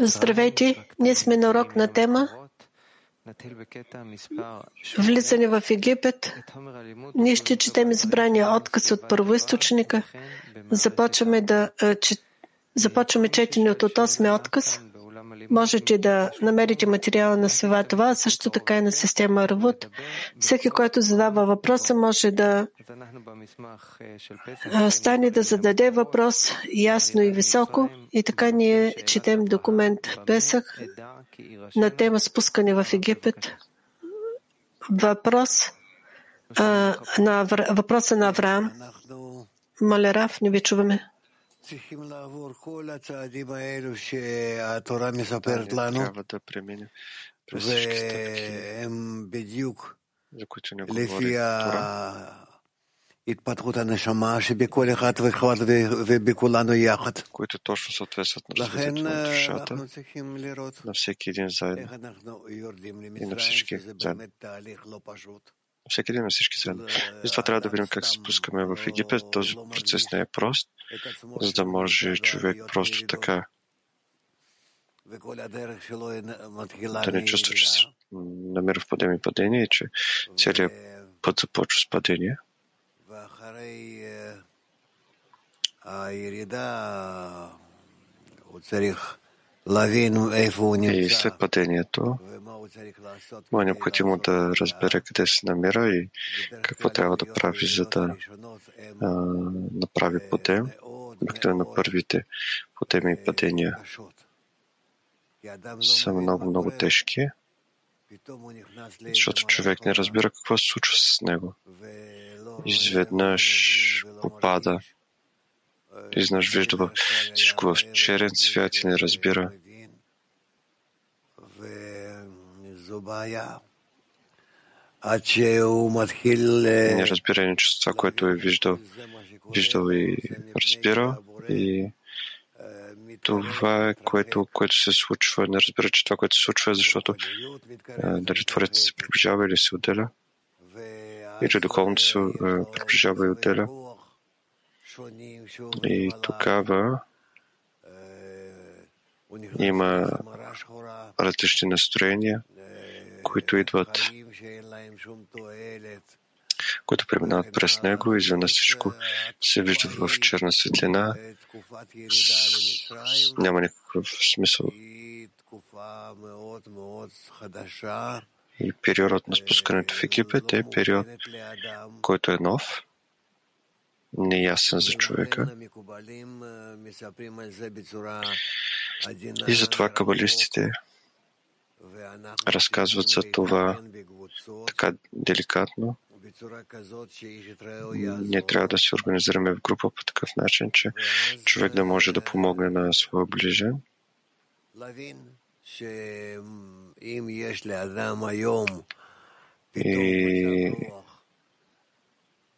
Здравейте, ние сме на урок на тема Влизане в Египет. Ние ще четем избрания отказ от първоисточника. Започваме да започваме четене от 8 отказ. Можете да намерите материала на това, това, също така и на система Равут. Всеки, който задава въпроса, може да стане да зададе въпрос ясно и високо. И така ние четем документ Песах на тема спускане в Египет. Въпрос а, на въпроса на Авраам. Малерав, не ви чуваме. Трябва да преминем през всички стъпки, за които не говори Тора. התפתחות הנשמה שבכל אחד ואחד ובכולנו יחד. които точно съответстват на развитието на душата, на всеки един заедно и на всички заедно. Всеки един на всички заедно. И това трябва да видим как се спускаме в Египет. Този процес не е прост, за да може човек просто така да не чувства, че се намира в падение и падение и че целият път започва с падение. И след падението му е необходимо да разбере къде се намира и какво трябва да прави, за да а, направи подем. Обикновено първите подеми и падения са много, много тежки, защото човек не разбира какво се случва с него изведнъж попада, изнъж вижда всичко в черен свят и не разбира. Не разбира нито това, което е виждал, виждал и разбира. И това което, което се случва. Не разбира, че това, което се случва защото дали Творец се приближава или се отделя и че духовното се приближава и отделя. И тогава има различни настроения, които идват, които преминават през него и изведнъж всичко се вижда в черна светлина. Няма никакъв смисъл и периодът на спускането в Египет е период, който е нов, неясен за човека. И затова кабалистите разказват за това така деликатно. Ние трябва да се организираме в група по такъв начин, че човек да може да помогне на своя ближен и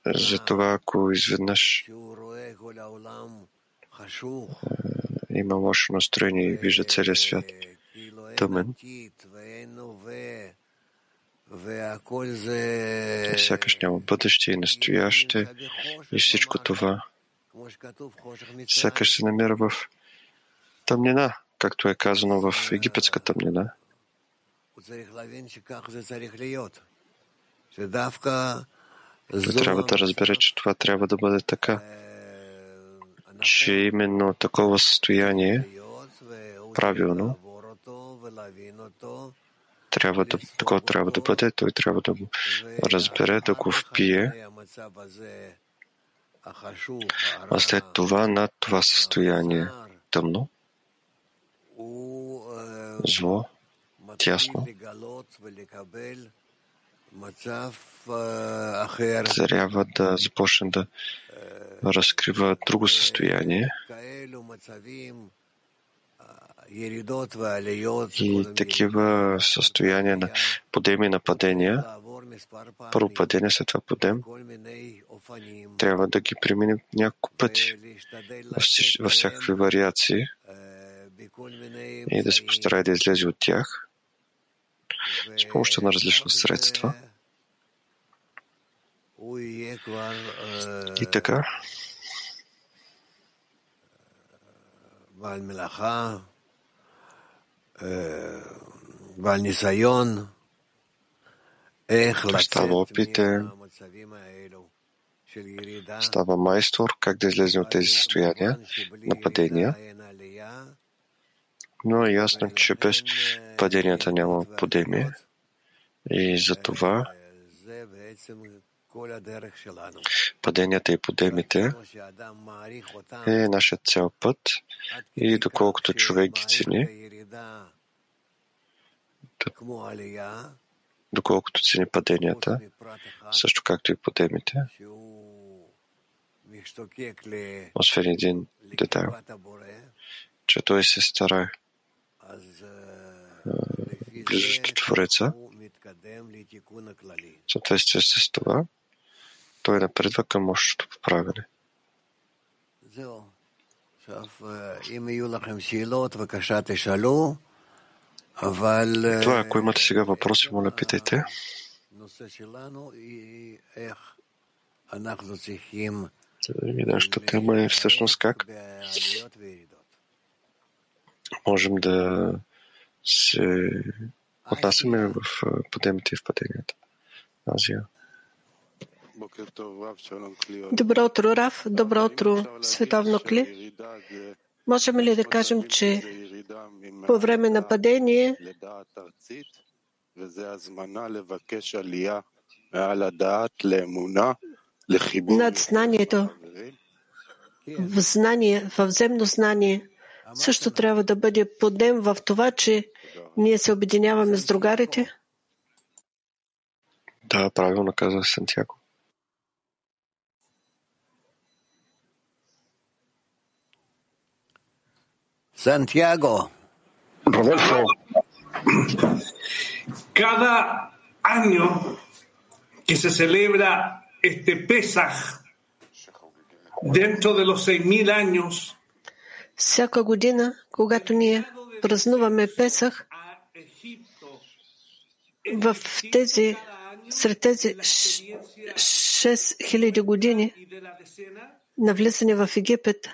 за това, ако изведнъж има лошо настроение и вижда целия свят тъмен, сякаш няма бъдеще и настояще и всичко това сякаш се намира в тъмнина, както е казано в египетска тъмнина. Той трябва да разбере, че това трябва да бъде така, че именно такова състояние, правилно, трябва да, такова трябва да бъде, той трябва да го разбере, да го впие, а след това над това състояние. Тъмно, зло, тясно, трябва да започне да разкрива друго състояние и такива състояния на подеми и нападения, първо падение, след това подем, трябва да ги преминем няколко пъти във всякакви вариации и да се постарае да излезе от тях с помощта на различни средства. И така, става опите, става майстор как да излезе от тези състояния на падения. Но е ясно, че без паденията няма подемие. И за това паденията и подемите е нашия цял път. И доколкото човек ги цени, доколкото цени паденията, също както и подемите, освен един детайл, че той се старае близо до Твореца, съответствие с това, той напредва към общото поправяне. Това, ако имате сега въпроси, моля, питайте. Нашата тема е всъщност как можем да се отнасяме в подемите и в паденията. Азия. Добро утро, Рав. Добро утро, Световно Кли. Можем ли да кажем, че по време на падение над знанието, в знание, в земно знание, също трябва да бъде подем в това, че ние се обединяваме с другарите? Да, правилно каза Сантьяго. Santiago. Rodolfo. Cada año que se celebra este Pesaj, dentro de los seis mil años, Всяка година, когато ние празнуваме Песах, в тези, сред тези 6000 години на влизане в Египет,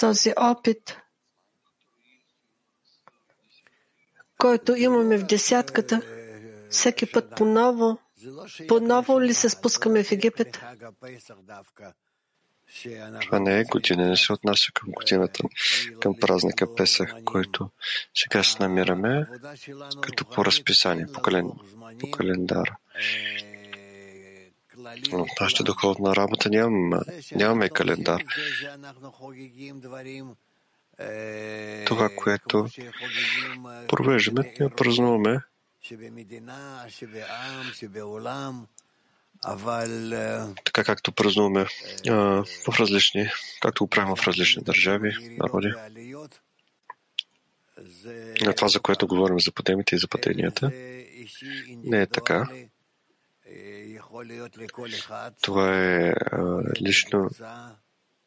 този опит, който имаме в десятката, всеки път по-ново, по-ново ли се спускаме в Египет? Това не е година, не се отнася към годината, към празника Песах, който сега се намираме като по разписание, по, кален... по календара. В нашата духовна работа нямаме, нямаме календар. Това, което провеждаме, ние празнуваме така както празнуваме а, в различни, както го правим в различни държави, народи. На това, за което говорим за подемите и за паденията, не е така. Това е лично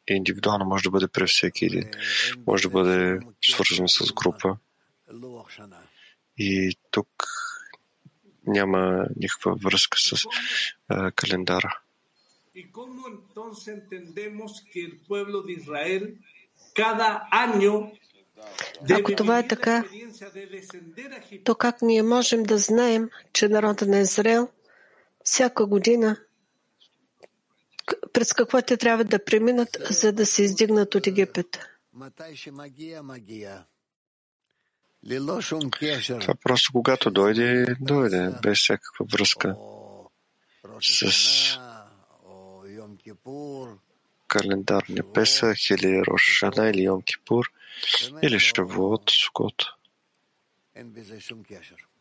индивидуално, може да бъде при всеки един. Може да бъде свързано с група. И тук няма никаква връзка с а, календара. Ако това е така, то как ние можем да знаем, че народът на Израел всяка година през какво те трябва да преминат, за да се издигнат от Египет? Това просто когато дойде, дойде, без всякаква връзка. С календарния Песах или Рошана или Йом Кипур или Шавуот, Сукот.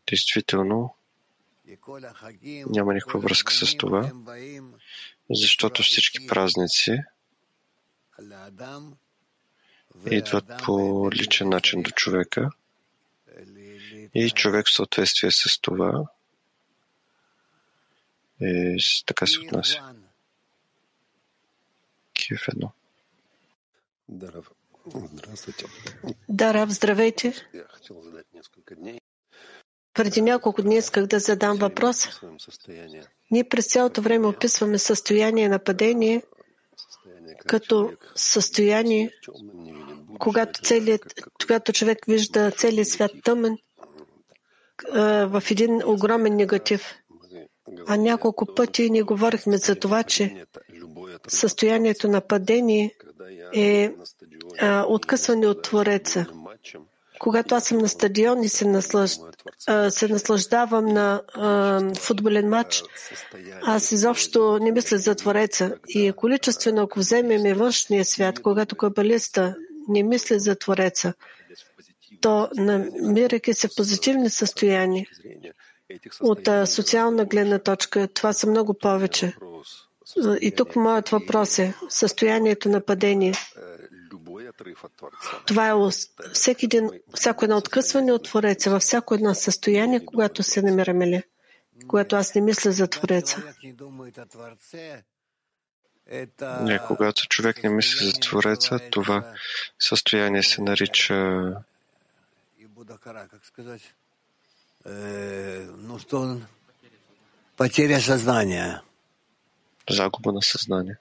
Действително, няма никаква връзка с това, защото всички празници идват по личен начин до човека и човек в съответствие с това е, така се отнася. Киев едно. Здравейте. Да, Рав, здравейте. Преди няколко дни исках да задам въпрос. Ние през цялото време описваме състояние на падение като състояние, когато, целият, когато човек вижда целият свят тъмен, в един огромен негатив. А няколко пъти ние говорихме за това, че състоянието на падение е откъсване от Твореца. Когато аз съм на стадион и се, наслаж... се наслаждавам на футболен матч, аз изобщо не мисля за Твореца. И количествено, ако вземем и външния свят, когато кабалиста не мисли за Твореца, то намирайки се в позитивни състояния, от социална гледна точка, това са много повече. И тук моят въпрос е състоянието на падение. Това е всеки един, всяко едно откъсване от Твореца, във всяко едно състояние, когато се намираме ли, когато аз не мисля за Твореца. Не, когато човек не мисли за Твореца, това състояние се нарича потеря съзнания. Загуба на съзнание.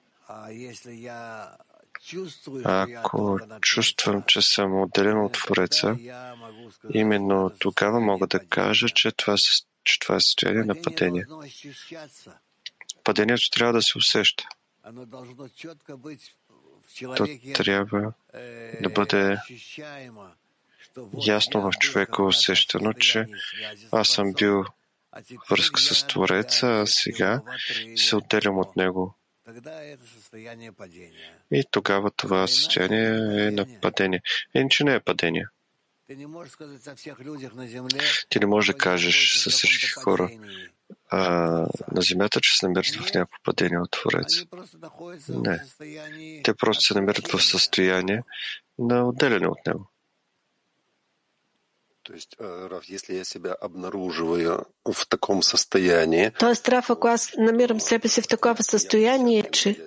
Ако чувствам, че съм отделен от Твореца, именно тогава мога да кажа, че това, че това е състояние на падение. Падението трябва да се усеща. То трябва да бъде ясно в човека усещано, че аз съм бил връзка с Твореца, а сега се отделям от него. И тогава това състояние е на падение. Иначе не е падение. Ти не можеш да кажеш с всички хора а, на земята, че се намират в някакво падение от Творец. Не. Те просто се намират в състояние на отделяне от него. То есть, Раф, если я себя обнаруживаю в таком состоянии... Тоест, Раф, ако аз намирам себе си в такова състояние, че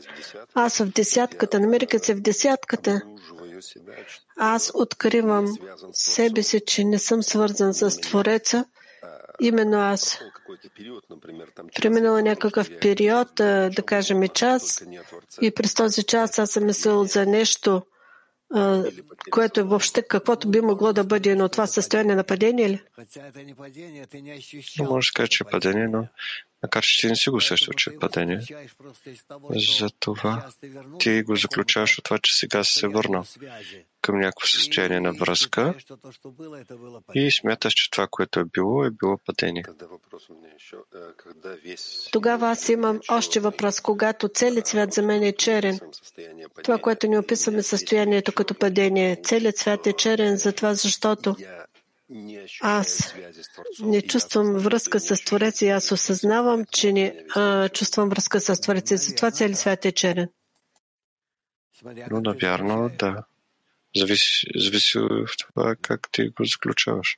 аз в десятката, намирайки се в десятката, аз откривам себе си, че не съм свързан с Твореца, именно аз. Преминала някакъв период, да кажем и час, и през този час аз съм мислил за нещо, което е въобще каквото би могло да бъде, но това състояние на падение ли? Може да кажа, че падение, но макар че ти не си го усещал, че е падение, затова ти го заключаваш от това, че сега си се върнал към някакво състояние на връзка и смяташ, че това, което е било, е било падение. Тогава аз имам още въпрос. Когато целият свят за мен е черен, това, което ни описваме състоянието като падение, целият свят е черен за това, защото аз не чувствам връзка с Творец и аз осъзнавам, че не а, чувствам връзка с Творец и затова целият свят е черен. Но, навярно, да. Зависи, зависи в това как ти го заключаваш.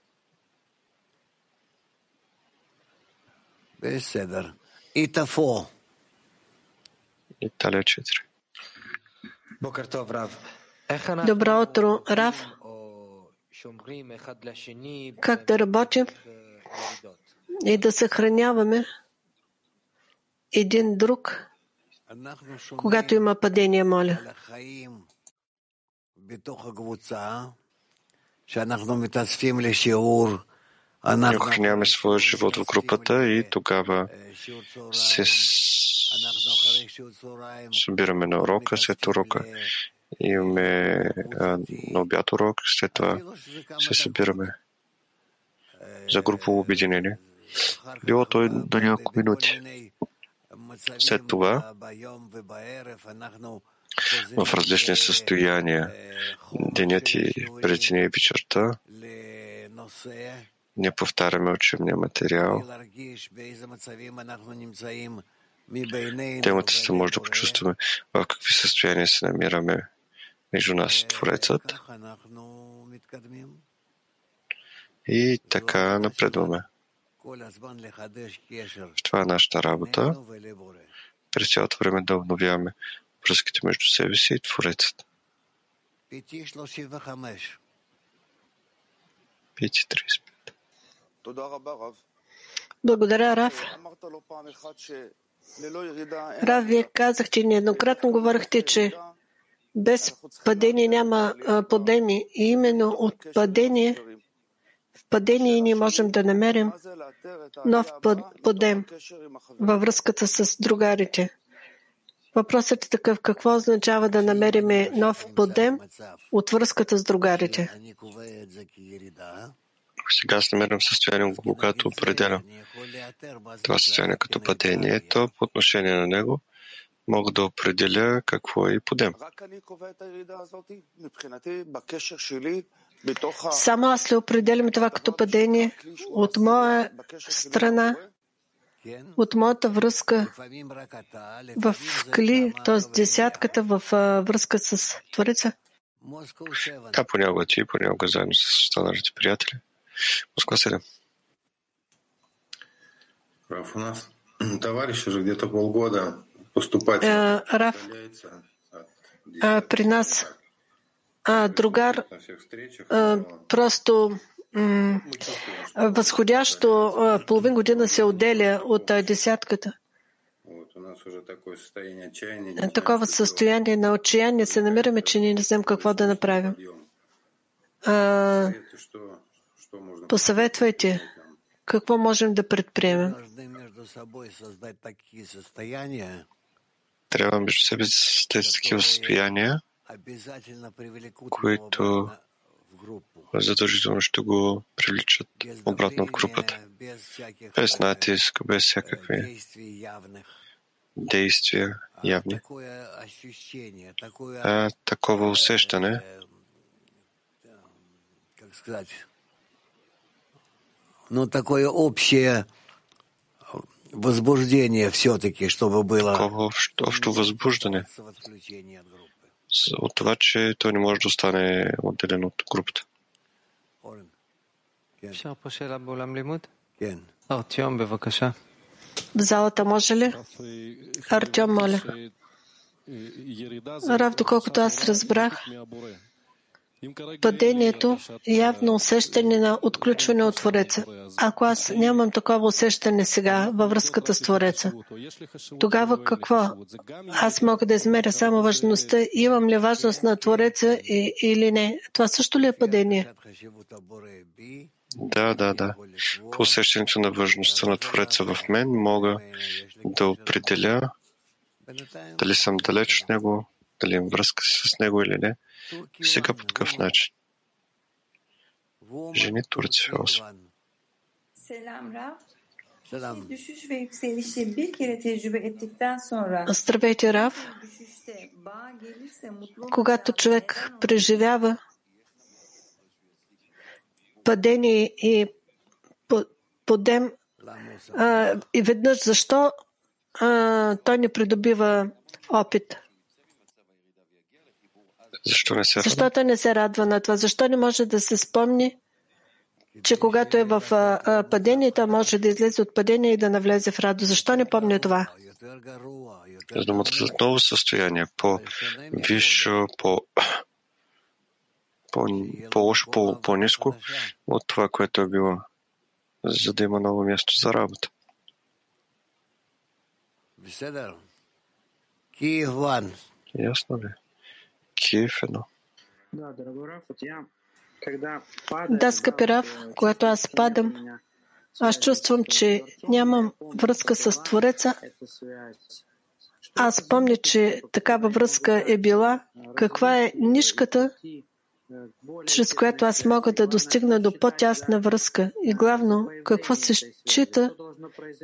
Беседър. Итафо. Италия 4. Добро утро, Рав. Как да работим и да съхраняваме един друг, когато има падение, моля. Охраняваме своя живот в групата и тогава се събираме на урока, след урока имаме на обяд урок, след това се събираме за групово обединение. Било той на няколко минути. След това в различни състояния, денят и преди и вечерта, не повтаряме учебния материал. Темата се може да почувстваме в какви състояния се намираме между нас и Творецът. И така напредваме. Това е нашата работа. През цялото време да обновяваме връзките между себе си и Творецът. 5.35 Благодаря, Раф. Рав, вие казахте, нееднократно говорихте, че Без падение няма подеми. И именно от падение, в падение ние можем да намерим нов подем във връзката с другарите. Въпросът е такъв, какво означава да намерим нов подем от връзката с другарите? Сега се намерим в състояние, когато определя това състояние като падение, то по отношение на него мога да определя какво е и подем. Само аз ли определям това като падение от моя страна, от моята връзка в кли, т.е. десятката в връзка с Твореца? Да, понякога ти, понякога заедно с останалите приятели. Москва 7. Раф, у нас товарищ уже где-то полгода поступать. Раф, при нас другар просто възходящо половин година се отделя от десятката. Такова състояние на отчаяние се намираме, че ние не знаем какво да направим. Посъветвайте какво можем да предприемем. Трябва между себе си тези такива състояния, които задължително ще го привличат обратно в групата. Без натиск, без всякакви действия явни. А такова усещане, но такое общее возбуждение все-таки, чтобы было... Такова общо възбуждане от това, че той не може да остане отделен от групата. В залата може ли? Артем, моля. Рав, доколкото аз разбрах, Падението е явно усещане на отключване от Твореца. Ако аз нямам такова усещане сега във връзката с Твореца, тогава какво? Аз мога да измеря само важността. Имам ли важност на Твореца или не? Това също ли е падение? Да, да, да. По усещането на важността на Твореца в мен мога да определя дали съм далеч от него, дали имам връзка с него или не. Сега по такъв начин. Жени Турция 8. Здравейте, Рав. Когато човек преживява падение и подем, и веднъж защо той не придобива опит? Защо не се радва? Защото не се радва на това. Защо не може да се спомни, че когато е в падение, то може да излезе от падение и да навлезе в радост. Защо не помня това? За да за ново състояние, по-висше, по по-лошо, по, по-низко от това, което е било, за да има ново място за работа. Ясно ли? Киев едно. Да, скъпи Рав, когато аз падам, аз чувствам, че нямам връзка с Твореца. Аз помня, че такава връзка е била. Каква е нишката, чрез която аз мога да достигна до по-тясна връзка? И главно, какво се счита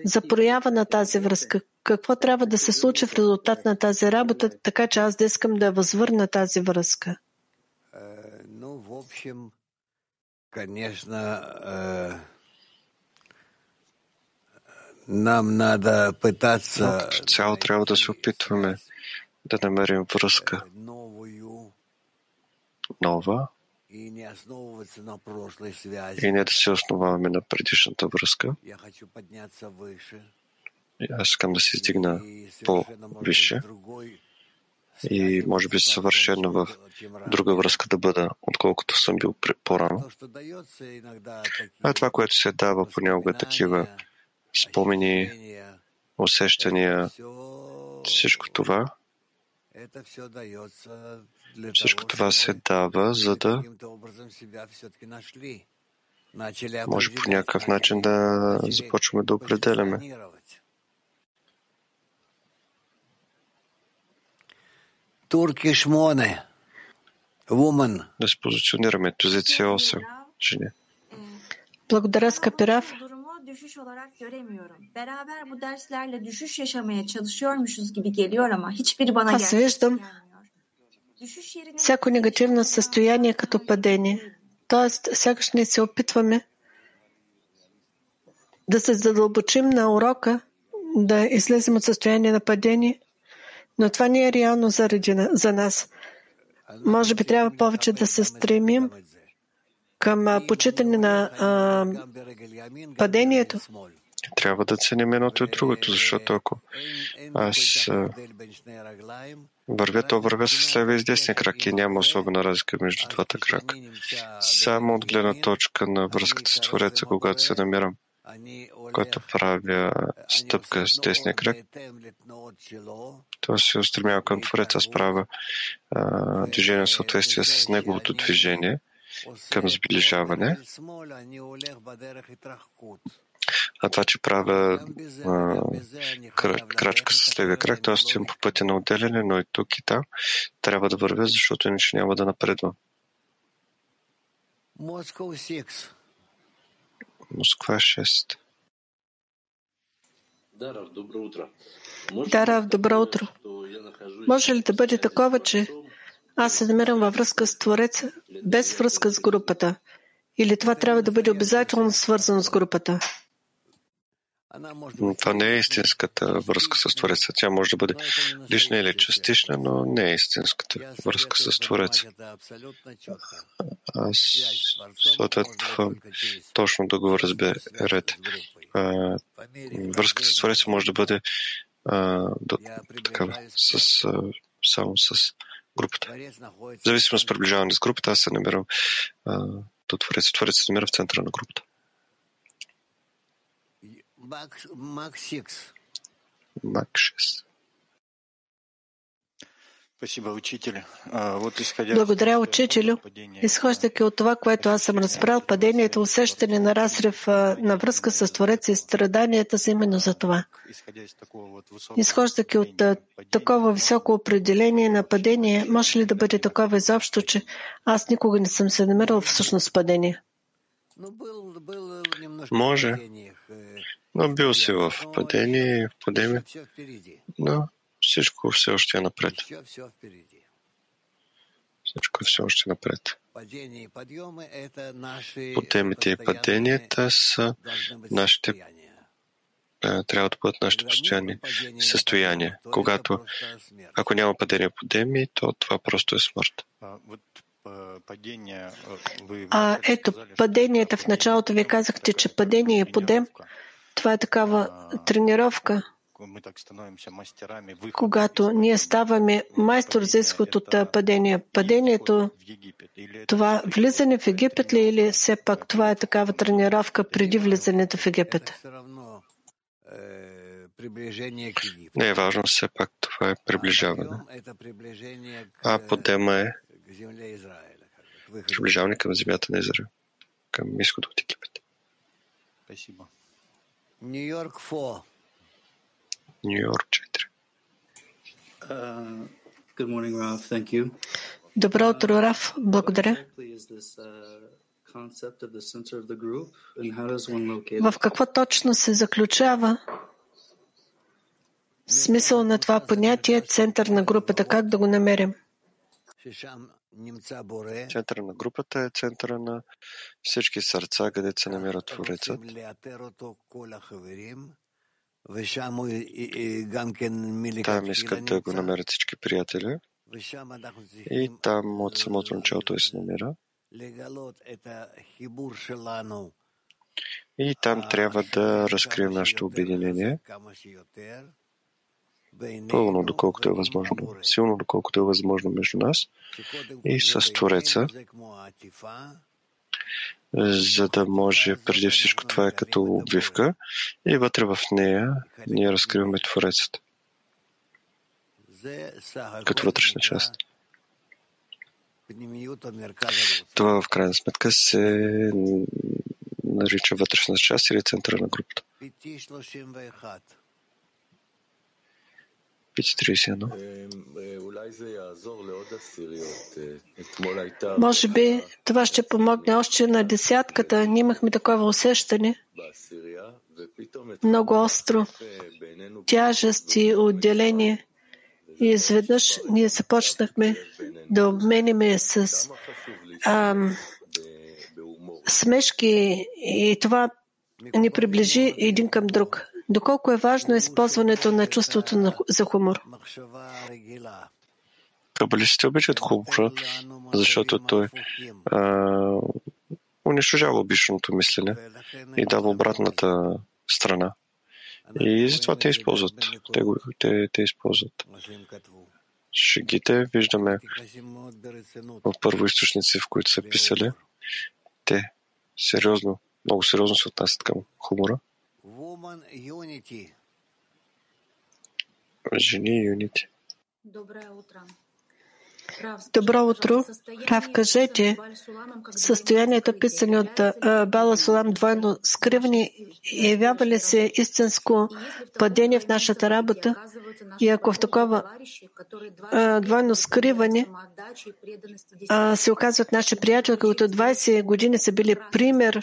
за проява на тази връзка? Какво трябва да се случи в резултат на тази работа, така че аз да искам да възвърна тази връзка? Нам надо пытаться... Цяло трябва да се опитваме да намерим връзка нова. И не да се основаваме на предишната връзка. Аз искам да се издигна по-висше и може би съвършено в друга връзка да бъда, отколкото съм бил по-рано. А това, което се дава понякога такива спомени, усещания, всичко това Всичко това се дава, за да може по някакъв начин да започваме да определяме. Турки 8. Woman. Да се позиционираме. Позиция 8. Жени. Благодаря, скъпи Раф. düşüş olarak göremiyorum. Beraber bu derslerle düşüş yaşamaya çalışıyormuşuz gibi geliyor ama hiçbiri bana виждам всяко негативно състояние като падение. Тоест, сякаш ние се опитваме да се задълбочим на урока, да излезем от състояние на падение, но това не е реално заради, за нас. Може би трябва повече да се стремим към почитане на а, падението. Трябва да ценим едното и другото, защото ако аз вървя, то вървя с лева и десния крак и няма особена разлика между двата крака. Само от гледна точка на връзката с Твореца, когато се намирам, когато правя стъпка с десния крак, то се устремява към Твореца, аз правя движение в съответствие с неговото движение към сближаване. А това, че правя а, крачка с левия крак, т.е. отивам по пътя на отделяне, но и тук и там трябва да вървя, защото иначе няма да напредвам. Москва 6. Дарав, добро утро. Дарав, добро утро. Може ли да бъде такова, че аз се намирам във връзка с Твореца, без връзка с групата? Или това трябва да бъде обязателно свързано с групата? Това не е истинската връзка с Твореца. Тя може да бъде лична или частична, но не е истинската връзка с Твореца. Аз съответно точно да го разберете. Връзката с Твореца може да бъде а, да, такава, с, а, само с групата. В зависимост от приближаване с групата, аз се намирам а, до Твореца. Творец се намира в центъра на групата. Мак 6. Благодаря, учителю. Изхождайки от това, което аз съм разбрал, падението, усещане на разрив на връзка с Твореца и страданията са именно за това. Изхождайки от такова високо определение на падение, може ли да бъде такова изобщо, че аз никога не съм се намирал всъщност падение? Може. Но бил си в падение, в падение, но всичко все още е напред. Всичко е все още напред. Подемите и паденията са нашите трябва да бъдат нашите постоянни състояния. Когато, ако няма падение подеми, то това просто е смърт. А ето, паденията в началото ви казахте, че падение и подем, това е такава тренировка, когато ние ставаме майстор за изход от падение. Падението, това влизане в Египет ли или все пак това е такава тренировка преди влизането в Египет? Не е важно, все пак това е приближаване. А подема е приближаване към земята на Израел, към изхода от Египет. Нью Йорк 4. Нью Йорк 4. Good morning, Ralph. Thank you. Добро утро, Раф. Благодаря. В какво точно се заключава смисъл на това понятие център на групата? Как да го намерим? Центъра на групата е центъра на всички сърца, където се намира Творецът. Там искат да го намерят всички приятели. И там от самото начало той се намира. И там трябва да разкрием нашето обединение пълно, доколкото е възможно, силно, доколкото е възможно между нас и с Твореца, за да може преди всичко това е като обвивка и вътре в нея ние разкриваме Творецата. като вътрешна част. Това в крайна сметка се нарича вътрешна част или центъра на групата. 5.31. Може би това ще помогне още на десятката. Ние имахме такова усещане, много остро, тяжест и отделение. И изведнъж ние започнахме да обменяме с ам, смешки. И това ни приближи един към друг. Доколко е важно използването на чувството за хумор? Кабалистите обичат хумора, защото той а, унищожава обичното мислене и дава обратната страна. И затова те използват. Те, те, те използват. Шегите виждаме в първоисточници, в които са писали. Те сериозно, много сериозно се отнасят към хумора. Жени юнити. Доброе утро. Добро утро. Рав, кажете, състоянието писане от Бала Сулам двойно скривани явява ли се истинско падение в нашата работа? И ако в такова двойно скриване се оказват наши приятели, които 20 години са били пример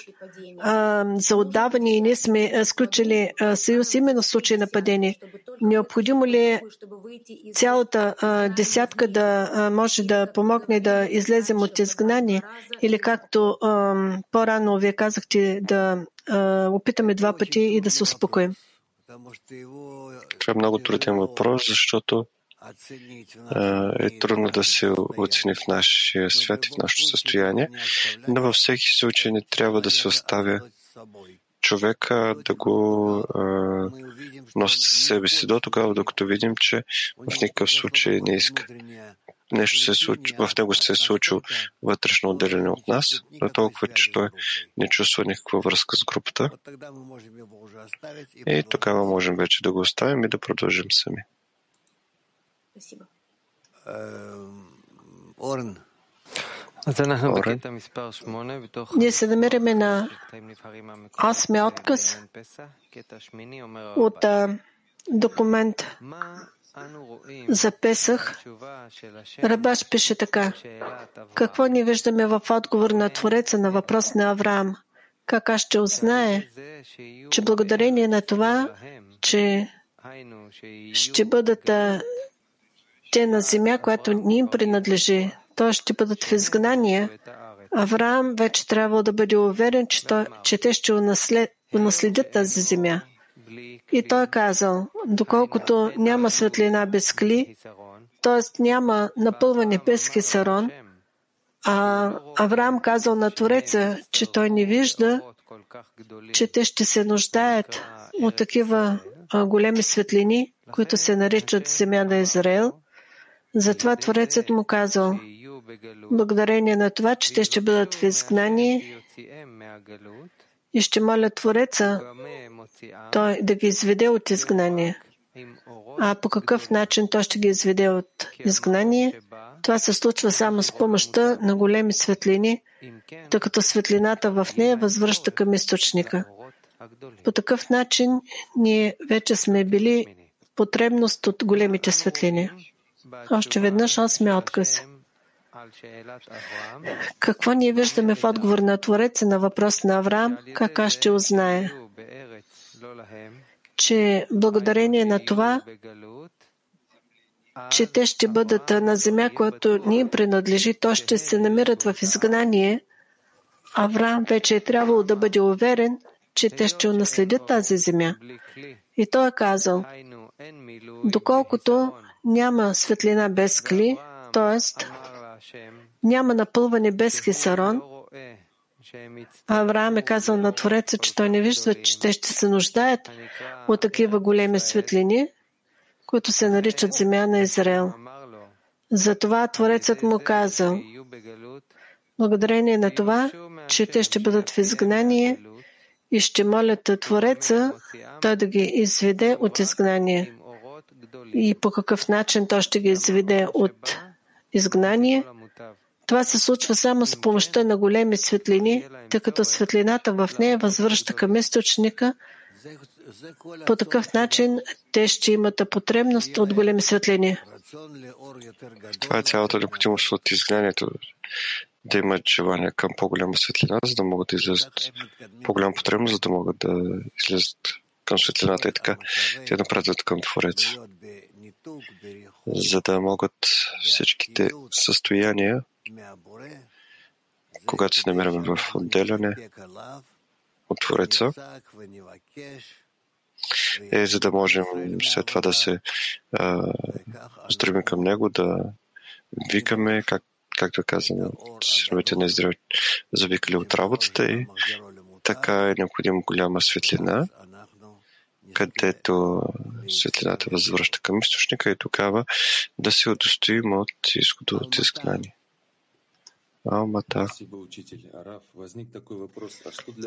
за отдаване и ние сме сключили съюз именно в случай на падение, необходимо ли е цялата десятка да може да помогне да излезем от изгнание? Или както по-рано вие казахте да опитаме два пъти и да се успокоим? Това е много труден въпрос, защото е трудно да се оцени в нашия свят и в нашето състояние, но във всеки случай не трябва да се оставя човека да го а, носи със себе си. До тогава, докато видим, че в никакъв случай не иска нещо се случи, в него се е случило вътрешно отделение от нас, но толкова, че той не чувства никаква връзка с групата. И тогава можем вече да го оставим и да продължим сами. Орен. Ние се намираме на осми отказ от документ за Песах, Рабаш пише така. Какво ни виждаме в отговор на Твореца на въпрос на Авраам? Как аз ще узнае, че благодарение на това, че ще бъдат те на земя, която ни им принадлежи, то ще бъдат в изгнание, Авраам вече трябва да бъде уверен, че, то, че те ще унаследят тази земя. И той е казал, доколкото няма светлина без кли, т.е. няма напълване без хисарон, а Авраам казал на Твореца, че той не вижда, че те ще се нуждаят от такива големи светлини, които се наричат земя на Израел. Затова Творецът му казал, благодарение на това, че те ще бъдат в изгнание и ще моля Твореца той да ги изведе от изгнание. А по какъв начин той ще ги изведе от изгнание? Това се случва само с помощта на големи светлини, тъй като светлината в нея възвръща към източника. По такъв начин ние вече сме били потребност от големите светлини. Още веднъж осми отказ. Какво ние виждаме в отговор на Твореца на въпрос на Авраам, как аз ще узнае? Че благодарение на това, че те ще бъдат на земя, която ни принадлежи, то ще се намират в изгнание, Авраам вече е трябвало да бъде уверен, че те ще унаследят тази земя. И той е казал, доколкото няма светлина без кли, т.е. няма напълване без хисарон, Авраам е казал на Твореца, че той не вижда, че те ще се нуждаят от такива големи светлини, които се наричат земя на Израел. Затова Творецът му казал, благодарение на това, че те ще бъдат в изгнание и ще молят Твореца, той да ги изведе от изгнание. и по какъв начин той ще ги изведе от изгнание. Това се случва само с помощта на големи светлини, тъй като светлината в нея възвръща към източника. По такъв начин те ще имат потребност от големи светлини. Това е цялата необходимост от изгнанието, да имат желание към по-голяма светлина, за да могат да излезат по-голяма потребност, за да могат да излезат към светлината и така те напредват към Творец. За да могат всичките състояния, когато се намираме в отделяне от Твореца, е за да можем след това да се а, стремим към Него, да викаме, как, както казваме, синовете на Израел завикали от работата и така е необходима голяма светлина, където светлината възвръща към източника и тогава да се удостоим от изхода от изгнание. Алмата.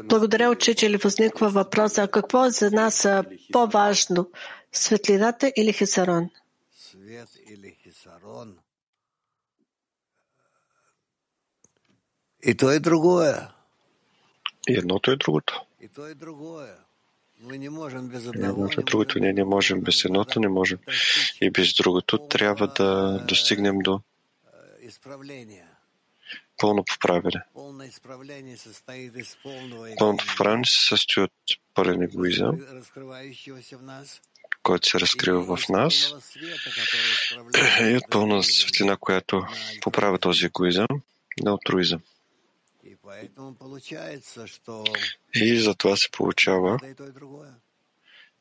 Благодаря, учители. Възниква въпрос, а какво е за нас по-важно? Светлината или хисарон? Свет или хисарон? И то и другое. И едното и другото. И то и другое. Мы не можем без одного, едното и не другото. Ние не можем без едното, не можем и без другото. Трябва да достигнем до э, исправления. Пълно поправяне. Полное исправление состоит из полного Пълното поправяне се състои от пълен егоизъм, раскрывающегося в нас който се разкрива в нас исправляет и от пълна светлина, която поправя този егоизъм на алтруизъм. И затова се получава, да и то, и другое.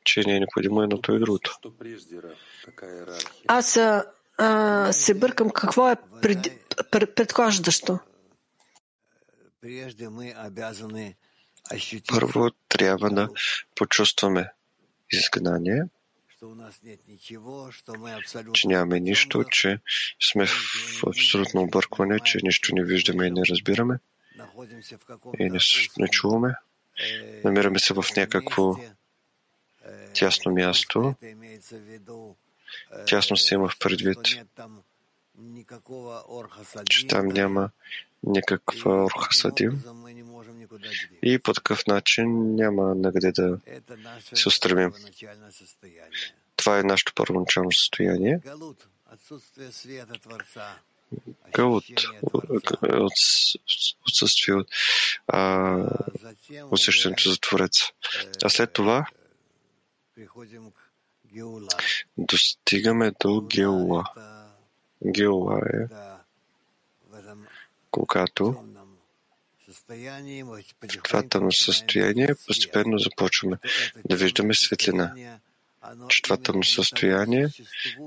че не е необходимо едното и другото. Аз а, се бъркам какво е пред, пред, предхождащо. Първо трябва да почувстваме изгнание, че нямаме нищо, че сме в абсолютно объркване, че нищо не виждаме и не разбираме и не, не чуваме. э, Намираме се в някакво э, тясно място. В виду, э, Тясно се има в предвид, че там няма никаква двигаться. и по такъв начин няма на къде да се устремим. Това е нашето първоначално състояние. Галут, отсъствие от усещането за Творец. А след това. Достигаме до Геула. Геула е когато в това тъмно начинаем състояние постепенно започваме да виждаме светлина. Че това тъмно състояние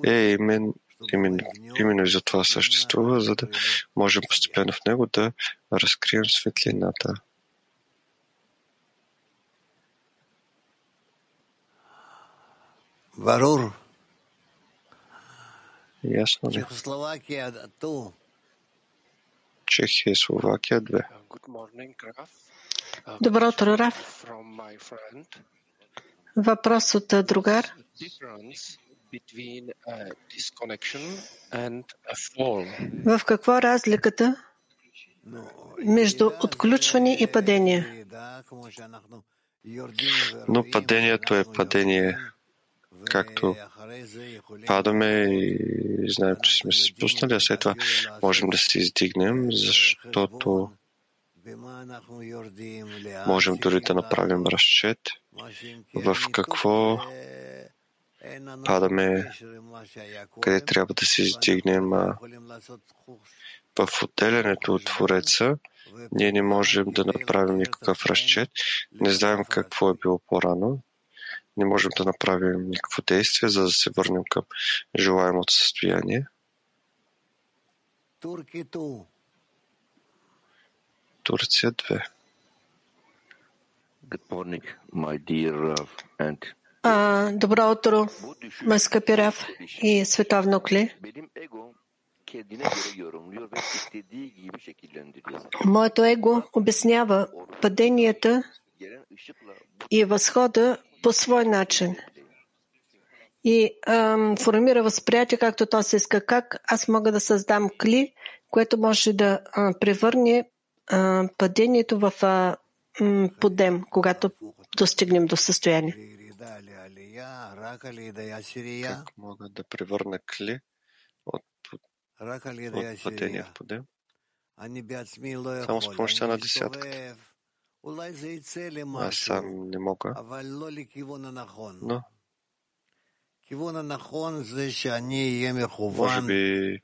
е именно, именно, именно и за това съществува, за да можем постепенно в него да разкрием светлината. Ясно ли? Чехия и Словакия две. Добро утро, Раф. Въпрос от е, другар. В какво е разликата между отключване и падение? Но падението е падение както падаме и знаем, че сме се спуснали, а след това можем да се издигнем, защото можем дори да направим разчет в какво падаме, къде трябва да се издигнем. а В отделянето от Твореца ние не можем да направим никакъв разчет. Не знаем какво е било по-рано, не можем да направим никакво действие, за да се върнем към желаемото състояние. Турция 2. Good morning, my dear Rav, and А, добро утро, мой скъпи Раф и световно кли. benim ego kendine göre yorumluyor ve istediği gibi şekillendiriyor. Моето его обяснява паденията и възхода по свой начин. и ам, формира възприятие, както то се иска. Как аз мога да създам кли, което може да а, превърне а, падението в а, м, подем, когато достигнем до състояние. Как мога да превърна кли от, от падение в подем? Само с помощта на десятката. Аз сам не мога, но може би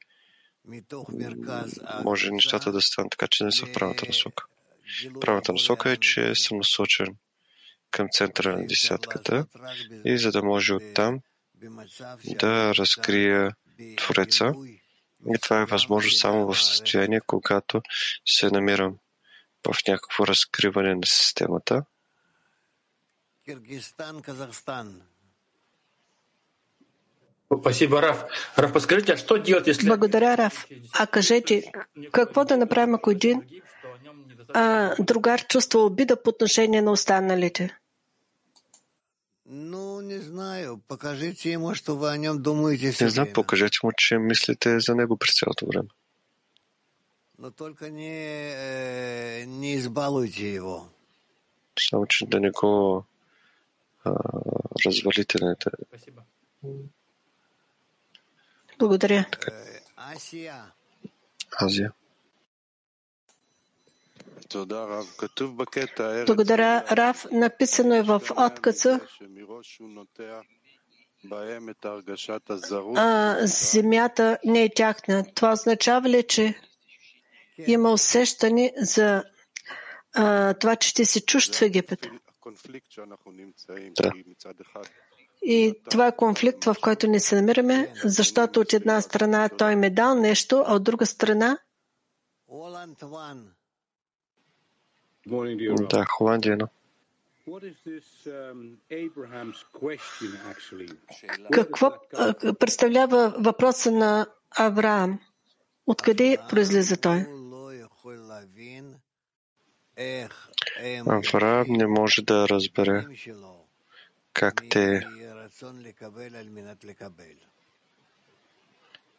може нещата да станат така, че не са в правата насока. Правата насока е, че съм насочен към центъра на десятката и за да може оттам да разкрия Твореца. И това е възможно само в състояние, когато се намирам в някакво разкриване на системата. Киргизстан, Казахстан. Спасибо, Раф. Раф, подскажите, а что делать, если... Благодаря, Раф. А кажете, какво да направим, ако един а, другар чувства обида по отношение на останалите? Ну, не знаю. Покажите ему, что вы о нем думаете Не знам, покажете му, че мислите за него през цялото време. Но только не, э, не избалуйте его. Само, че да не го а, развалите. Не, да, Спасибо. Благодаря. Асия. Азия. Благодаря, Раф. Написано е в откъса, а, земята не е тяхна. Това означава ли, че има усещане за а, това, че ти се чужд в Египет? Да. И това е конфликт, в който не се намираме, защото от една страна той ме дал нещо, а от друга страна. Да, Холандия, но. Um, какво представлява въпроса на Авраам? Откъде произлиза той? Раб не може да разбере как те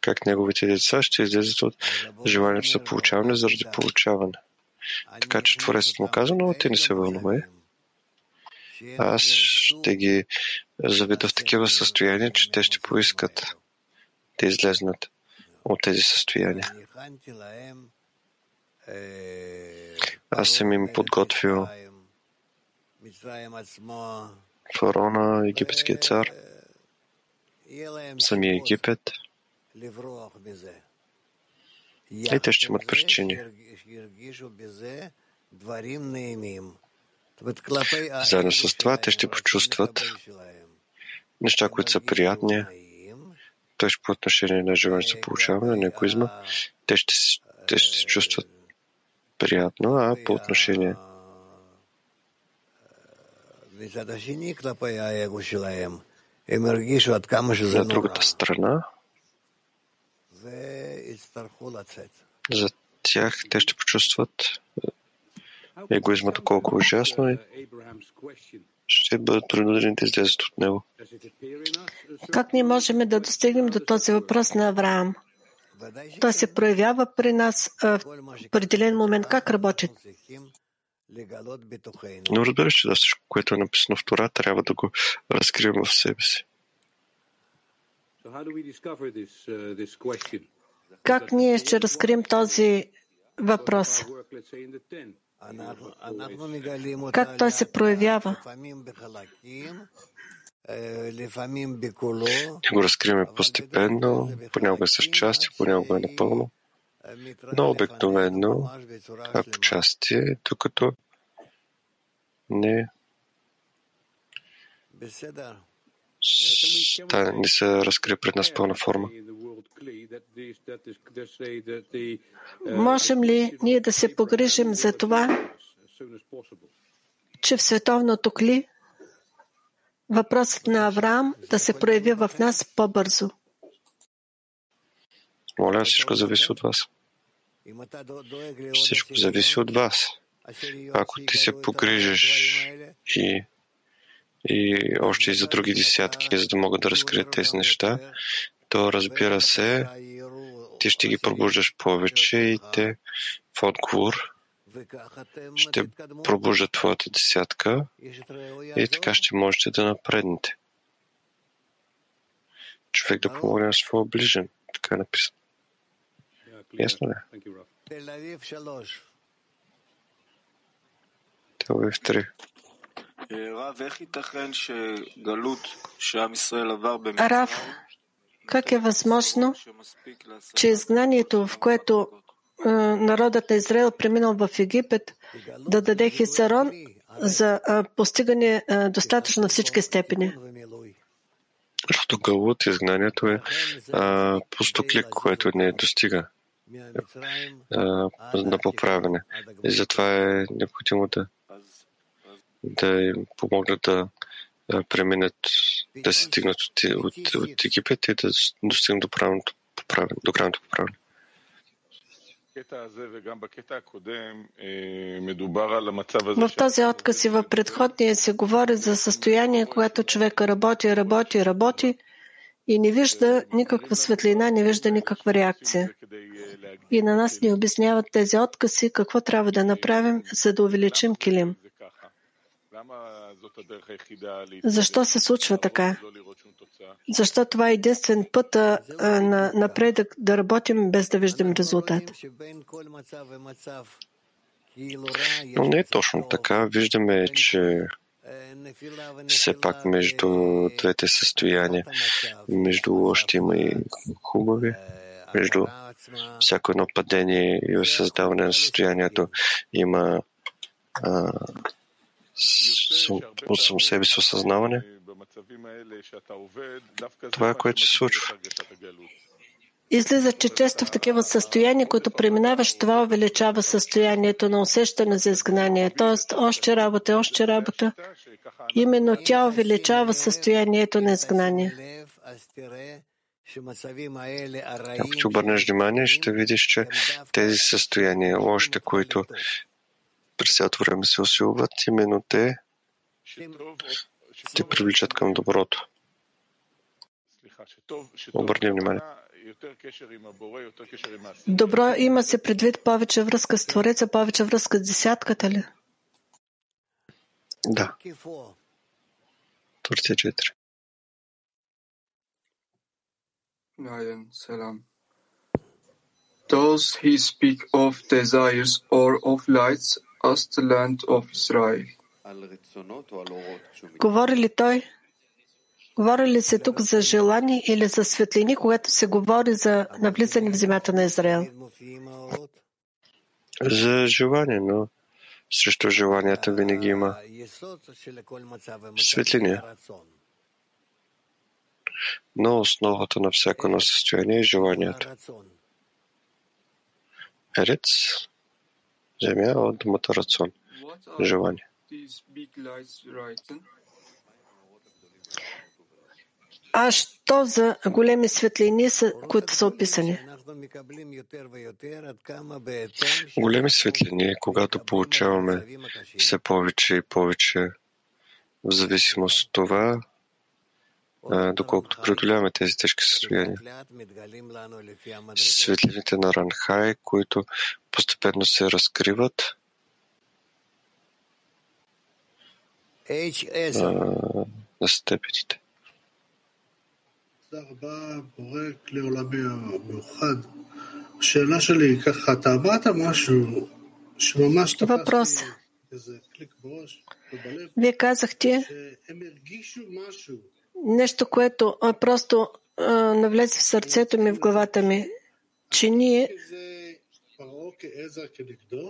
как неговите деца ще излезат от желанието за получаване заради получаване. Така че Творецът му каза, но те не се вълнувай. Аз ще ги заведа в такива състояния, че те ще поискат да излезнат от тези състояния. Е, аз съм им подготвил фараона, египетския цар, самия Египет. И те ще имат причини. Заедно с това те ще почувстват неща, които са приятни, т.е. по отношение на желанието за получаване на егоизма, те ще, те ще се чувстват приятно, а по отношение? За другата страна, за тях те ще почувстват е, егоизмата колко ужасно и ще бъдат принудени да излезат от него. Как ние можем да достигнем до този въпрос на Авраам? Той се проявява при нас в определен момент как работи. Но разбираш, че да, всичко, което е написано в Тора, трябва да го разкрием в себе си. Как ние ще разкрием този въпрос? Как той се проявява? Ще го разкриваме постепенно, понякога с части, понякога е напълно, но обикновено това е по части, докато не Та, не се разкрие пред нас пълна форма. Можем ли ние да се погрижим за това, че в световното кли въпросът на Авраам да се прояви в нас по-бързо. Моля, всичко зависи от вас. Всичко зависи от вас. Ако ти се погрижиш и, и още и за други десятки, за да могат да разкрият тези неща, то разбира се, ти ще ги пробуждаш повече и те в отговор ще пробуждат твоята десятка и така ще можете да напреднете. Човек да помогне на своя ближен. Така е написано. Ясно ли? Телавив 3. Рав, как е възможно, че изгнанието, в което е, народът на Израел преминал в Египет, да даде хисарон за е, постигане е, достатъчно на всички степени? Защото галут, изгнанието е а, което не достига а, на поправяне. И затова е необходимо да, да им помогнат да преминат, да се стигнат от, от, от Египет и да достигнат до, правилното поправяне, до. В този отказ и в предходния се говори за състояние, когато човека работи, работи, работи и не вижда никаква светлина, не вижда никаква реакция. И на нас ни обясняват тези откази какво трябва да направим, за да увеличим килим. Защо се случва така? Защо това е единствен път а, на напредък да работим без да виждам резултат? Но не е точно така. Виждаме, че все пак между двете състояния, между лоши има и хубави, между всяко едно падение и осъздаване на състоянието има а, от само себе си осъзнаване. Това е което се случва. Излиза, че често в такива състояния, които преминаваш, това увеличава състоянието на усещане за изгнание. Тоест, още работа, още работа. Именно тя увеличава състоянието на изгнание. Ако ти обърнеш внимание, ще видиш, че тези състояния, лошите, които през цялото време се усилват, именно те те привличат към доброто. Обърни внимание. Добро има се предвид повече връзка с Твореца, повече връзка с десятката ли? Да. Турция 4. Lion, salam. Does he speak of desires or of lights as the land of Israel? Говори ли той? Говори ли се тук за желание или за светлини, когато се говори за навлизане в земята на Израел? За желание, но срещу желанията винаги има светлини. Но основата на всяко едно състояние е желанието. Ерец, земя от думата рацион. Желание. А що за големи светлини, които са описани? Големи светлини, когато получаваме все повече и повече, в зависимост от това, доколкото преодоляваме тези тежки състояния. Светлините на Ранхай, които постепенно се разкриват, на степените. Въпрос. Вие казахте нещо, което просто навлезе в сърцето ми, в главата ми, че ние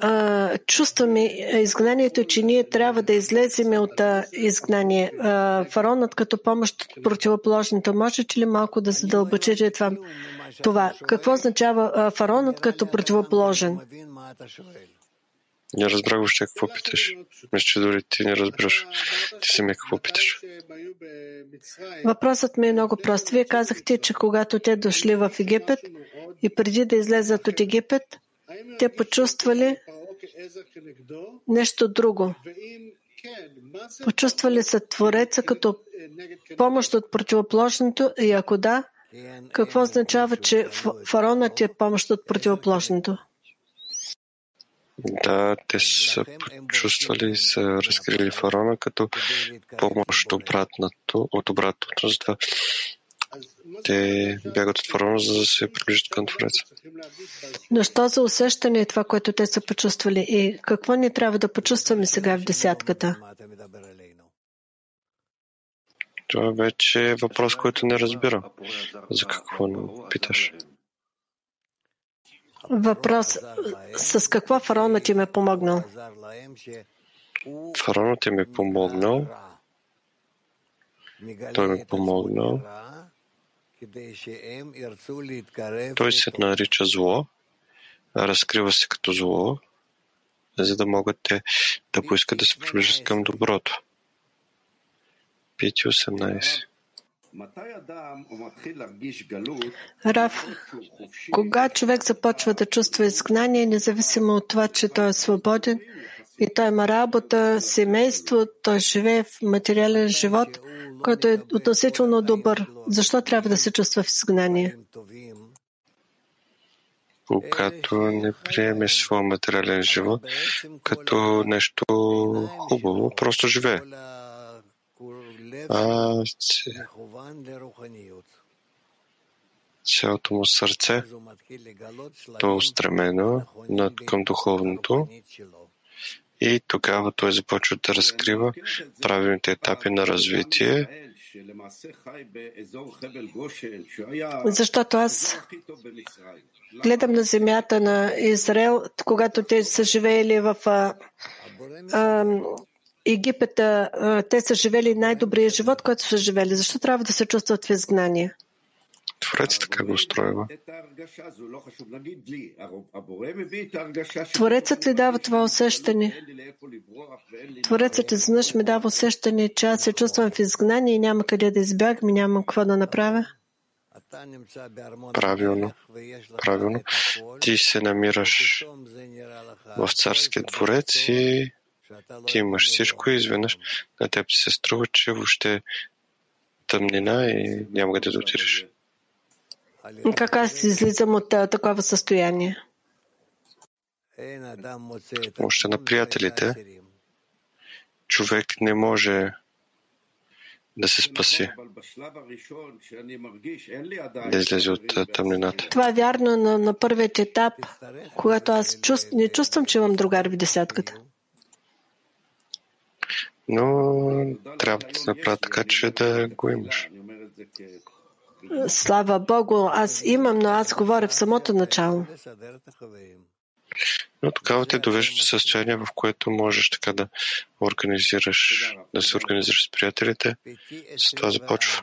а, чувстваме изгнанието, че ние трябва да излезем от а, изгнание. А, фаронът като помощ от противоположното. Можете ли малко да задълбочите това? това? Какво означава а, фаронът като противоположен? Не разбрах въобще какво питаш. Мисля, че дори ти не разбираш. Ти си ме какво питаш. Въпросът ми е много прост. Вие казахте, че когато те дошли в Египет и преди да излезат от Египет, те почувствали нещо друго. Почувства ли се Твореца като помощ от противоположното и ако да, какво означава, че фаронът е помощ от противоположното? Да, те са почувствали и са разкрили фараона като помощ обратното, от обратното, затова те бягат от фараона, за да се приближат към Твореца. Но що за усещане е това, което те са почувствали и какво ни трябва да почувстваме сега в десятката? Това вече е въпрос, който не разбира. За какво питаш? Въпрос. С какво фараонът им е помогнал? Фараонът им е помогнал. Той ми е помогнал. Той се нарича зло, разкрива се като зло, за да могат те да поискат да се приближат към доброто. 5.18 Рав, кога човек започва да чувства изгнание, независимо от това, че той е свободен и той има работа, семейство, той живее в материален живот, който е относително добър, защо трябва да се чувства в изгнание? Когато не приеме своя материален живот като нещо хубаво, просто живее. А цялото му сърце то е устремено над към духовното и тогава той започва да разкрива правилните етапи на развитие. Защото аз гледам на земята на Израел, когато те са живеели в а, а, Египет, те са живели най-добрия живот, който са живели. Защо трябва да се чувстват в изгнание? Творец така го устроива. Творецът ли дава това усещане? Творецът изведнъж ми дава усещане, че аз се чувствам в изгнание и няма къде да избягам и нямам какво да направя. Правилно. Правилно. Ти се намираш в царския дворец и ти имаш всичко и изведнъж на теб ти се струва, че въобще тъмнина и няма къде да отидеш. Как аз излизам от такова състояние? Още на приятелите човек не може да се спаси, да излезе от тъмнината. Това е вярно на, на първият етап, когато аз чувств, не чувствам, че имам другар в десятката но трябва да направя така, че да го имаш. Слава Богу, аз имам, но аз говоря в самото начало. Но тогава те довежда до състояние, в което можеш така да организираш, да се организираш с приятелите. С това започва.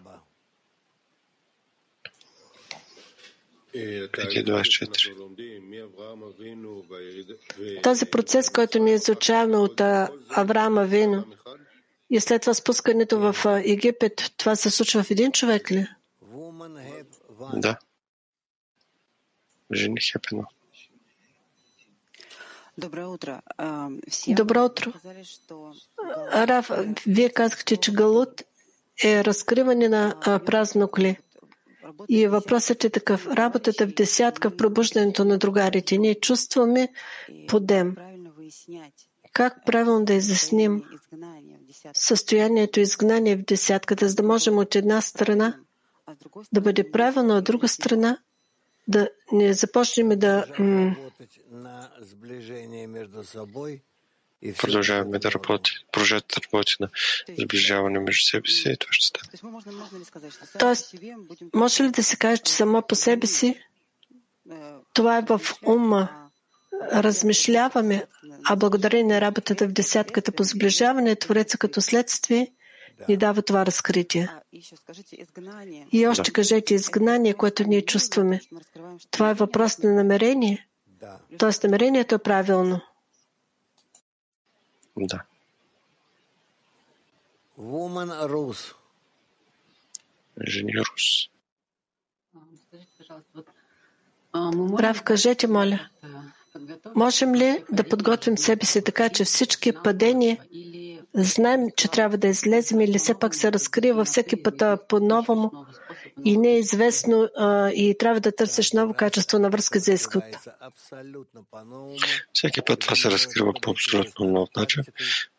5.24 Този процес, който ние изучаваме от Авраама Вино, и след това спускането в Египет, това се случва в един човек ли? Да. Жени Хепено. Добро утро. Добро утро. Раф, вие казахте, че Галут е разкриване на празнокли. И въпросът е такъв. Работата в десятка в пробуждането на другарите. Ние чувстваме подем. Как правилно да изясним състоянието изгнание в десятката, за да можем от една страна да бъде правилно, а от друга страна да не започнем да продължаваме да работим, продължаваме да работим на сближаване между себе си и това ще стане. Тоест, може ли да се каже, че само по себе си това е в ума, размишляваме, а благодарение на работата в десятката по сближаване, Твореца като следствие ни дава това разкритие. И още кажете изгнание, което ние чувстваме. Това е въпрос на намерение. Тоест намерението е правилно. Да. Жени Рус. Прав, кажете, моля. Можем ли да подготвим себе си така, че всички падения Знаем, че трябва да излезем или все пак се разкрива всеки път по-новому и не е известно а, и трябва да търсиш ново качество на връзка за изход. Всеки път това се разкрива по абсолютно нов начин.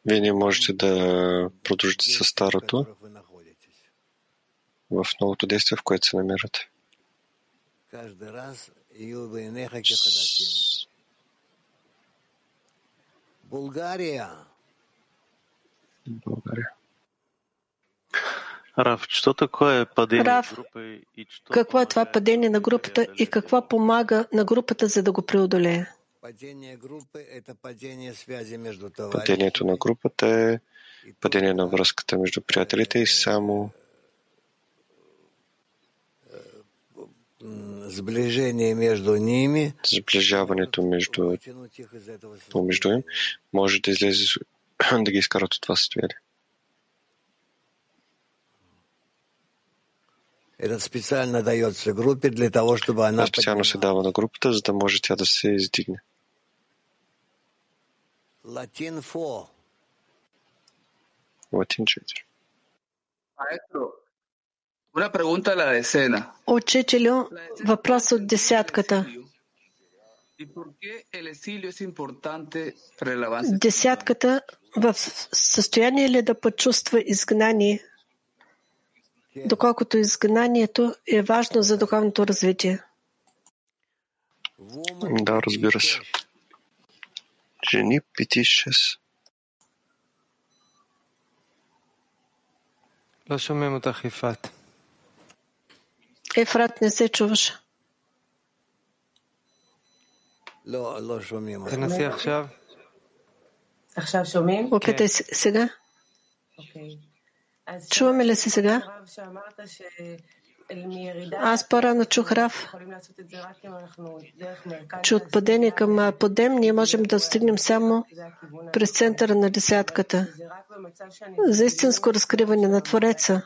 Вие не можете да продължите с старото в новото действие, в което се намирате. България. България. Раф, що такое е падение Раф, групи и що какво е това падение на групата и какво помага на групата, за да го преодолее? Падението на групата е падение на връзката между приятелите и само сближение между ними, сближаването между, помежду им. може да излезе, да ги изкарат от това състояние. это специально дается группе для того, чтобы она Това специално се дава на групата, за да може тя да се издигне. Латин 4. Латин 4. Maestro, una pregunta a la decena. Учителю, въпрос от десятката. Десятката в състояние ли е да почувства изгнание, доколкото изгнанието е важно за духовното развитие? Да, разбира се. Жени 5-6. Ефрат е, не се чуваше. תנסי עכשיו. עכשיו שומעים? Опитай се сега. אוקיי. אז Чуваме ли се сега? רב שאמרת שמירידה Аз по-рано чух Рав, יכולים לעשות את זה רק אם אנחנו דרך מרכז че от падение към а, подем ние можем да достигнем само през центъра на десятката. זה רק במצב שאני За истинско разкриване на Твореца.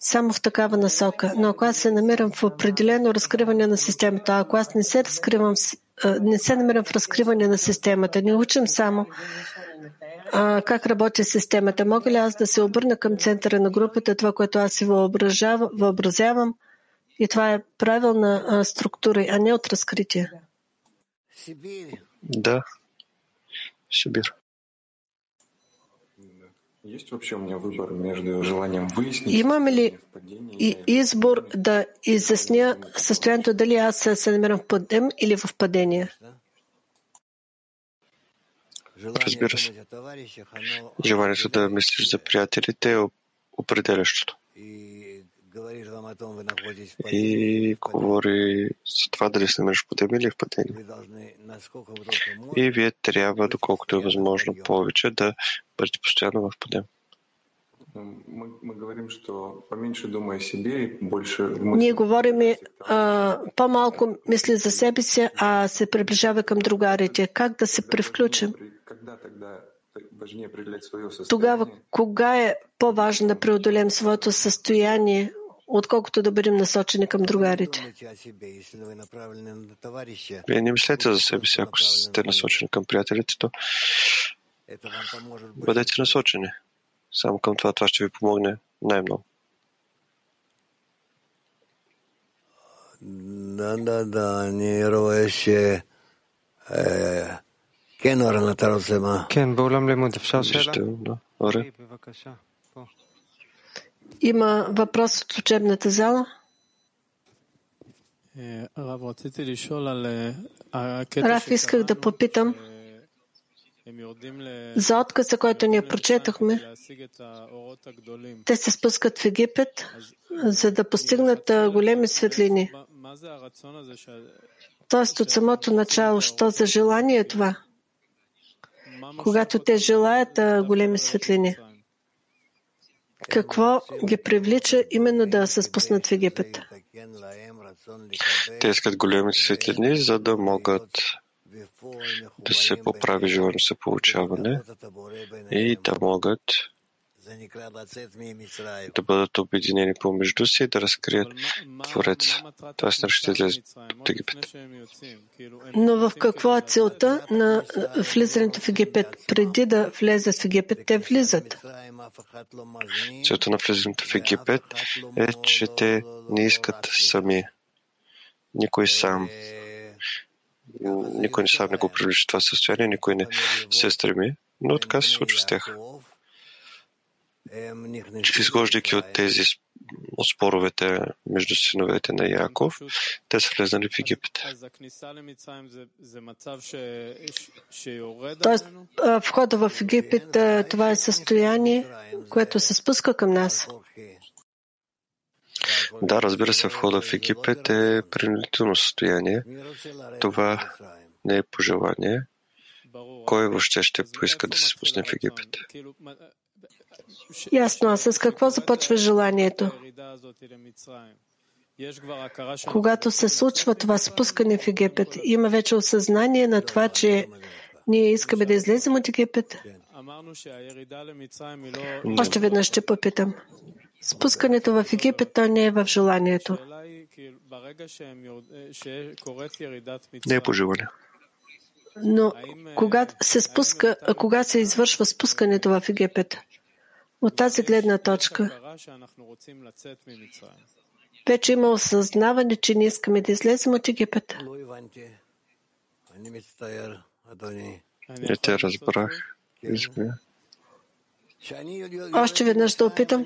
Само в такава насока. Но ако аз се намирам в определено разкриване на системата, ако аз не се разкривам, с- а, не се намирам в разкриване на системата, не учим само а, как работи системата. Мога ли аз да се обърна към центъра на групата, това, което аз си въобразявам, и това е правилна а, структура, а не от разкритие. Да. Сибир. Имаме ли и избор да изясня състоянието дали аз се намирам в подем или в падение? Разбира се. Желанието да мислиш за приятелите е определящото. И говори за това дали се намираш в подем или в падение. И вие трябва, доколкото е възможно повече, да бъдете постоянно в подем. Мы, мы говорим, что поменьше думай о себе и больше Ние говорим а, по-малко мисли за себе си, а се приближава към другарите. Как да се превключим? Тогава, кога е по-важно да преодолем своето състояние, отколкото да бъдем насочени към другарите? Вие не мислете за себе си, ако сте насочени към приятелите, то бъдете насочени. Само към това, това ще ви помогне най-много. Да, да, да, אני רואה ש... אה, כן, אורן, אתה רוצה מה? כן, באולם לימוד אפשר שאלה? Вижте, да. има въпрос от учебната зала? Раф, исках да попитам за отказа, който ние прочетахме. Те се спускат в Египет, за да постигнат големи светлини. Тоест от самото начало, що за желание е това? Когато те желаят големи светлини. Какво ги привлича именно да се спуснат в Египет? Те искат големите светлини, за да могат да се поправи желанието за получаване и да могат да бъдат обединени помежду си и да разкрият Твореца. Т.е. наречете да излезат от Египет. Но в какво е целта на влизането в Египет? Преди да влезат в Египет, те влизат. Целта на влизането в Египет е, че те не искат сами. Никой сам. Никой не сам не го привлича това състояние, никой не се стреми, но така се случва с тях. Че изхождайки от тези от споровете между синовете на Яков, те са влезнали в Египет. Тоест, входа в Египет, това е състояние, което се спуска към нас. Да, разбира се, входа в Египет е принудително състояние. Това не е пожелание. Кой въобще ще поиска да се спусне в Египет? Ясно, а с какво започва желанието? Когато се случва това спускане в Египет, има вече осъзнание на това, че ние искаме да излезем от Египет. Още веднъж ще попитам. Спускането в Египет то не е в желанието. Не е пожелание. Но когато се, спуска, кога се извършва спускането в Египет? От тази гледна точка вече има осъзнаване, че не искаме да излезем от Египет. Не те разбрах. Извиня. Още веднъж да опитам.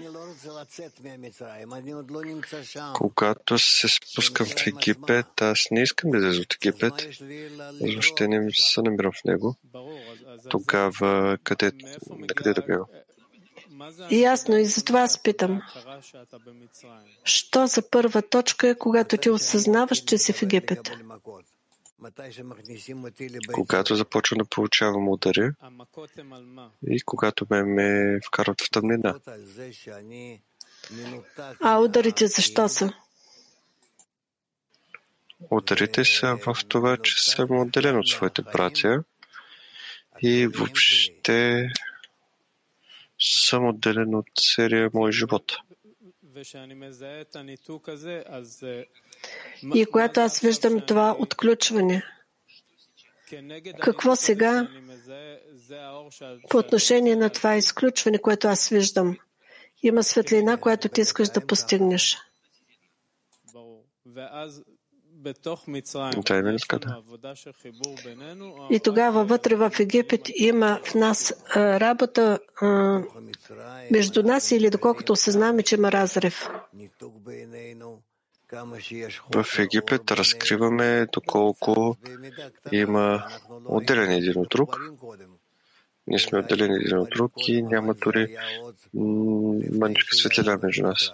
Когато се спускам в Египет, аз не искам да излеза от Египет, въобще не се намирам в него. Тогава къде, къде да бягам? Ясно, и затова аз питам. Що за първа точка е, когато ти осъзнаваш, че си в Египет? Когато започвам да получавам удари и когато ме, ме вкарват в тъмнина. А ударите защо са? Ударите са в това, че съм отделен от своите братя и въобще съм отделен от целия мой живот. И когато аз виждам това отключване, какво сега по отношение на това изключване, което аз виждам? Има светлина, която ти искаш да постигнеш. И тогава вътре в Египет има в нас а, работа а, между нас или доколкото осъзнаваме, че има разрев. В Египет разкриваме доколко има отделени един от друг. Ние сме отделени един от друг и няма дори мъничка светлина между нас.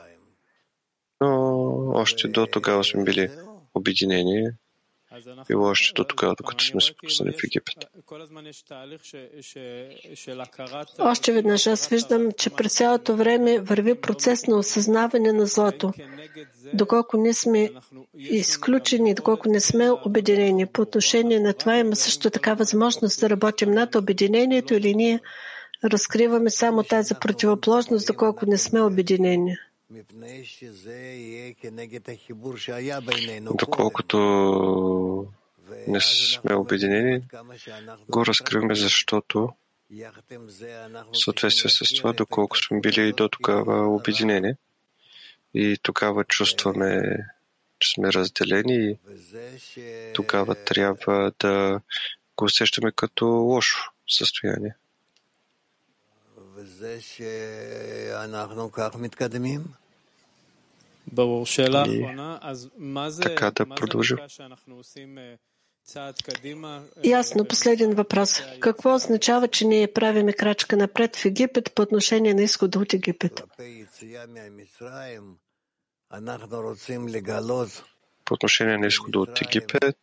Но още до тогава сме били обединение било още до докато сме се пуснали в Египет. Още веднъж аз виждам, че през цялото време върви процес на осъзнаване на злото. Доколко не сме изключени, доколко не сме обединени. По отношение на това има също така възможност да работим над обединението или ние разкриваме само тази противоположност, доколко не сме обединени. Доколкото не сме обединени, го разкриваме, защото в съответствие с това, доколко сме били до тогава обединени и тогава чувстваме, че сме разделени и тогава трябва да го усещаме като лошо състояние. И така да продължим. Ясно, последен въпрос. Какво означава, че ние правиме крачка напред в Египет по отношение на изхода от Египет? По отношение на изхода от Египет,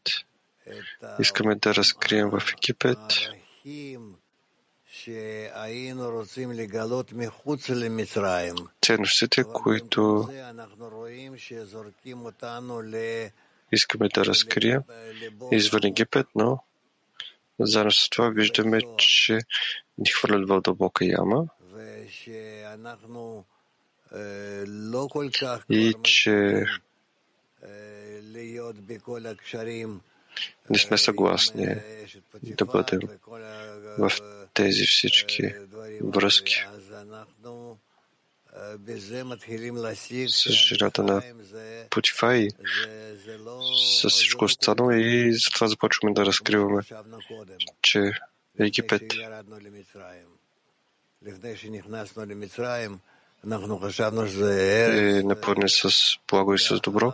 искаме да разкрием в Египет ценностите, които искаме да разкрием извън Египет, но заедно с това виждаме, че ни хвърлят в дълбока яма. и че не сме съгласни да бъдем в тези всички връзки с жената на Путифай, с всичко останало и затова започваме да разкриваме, че Египет е напълнен с благо и с добро.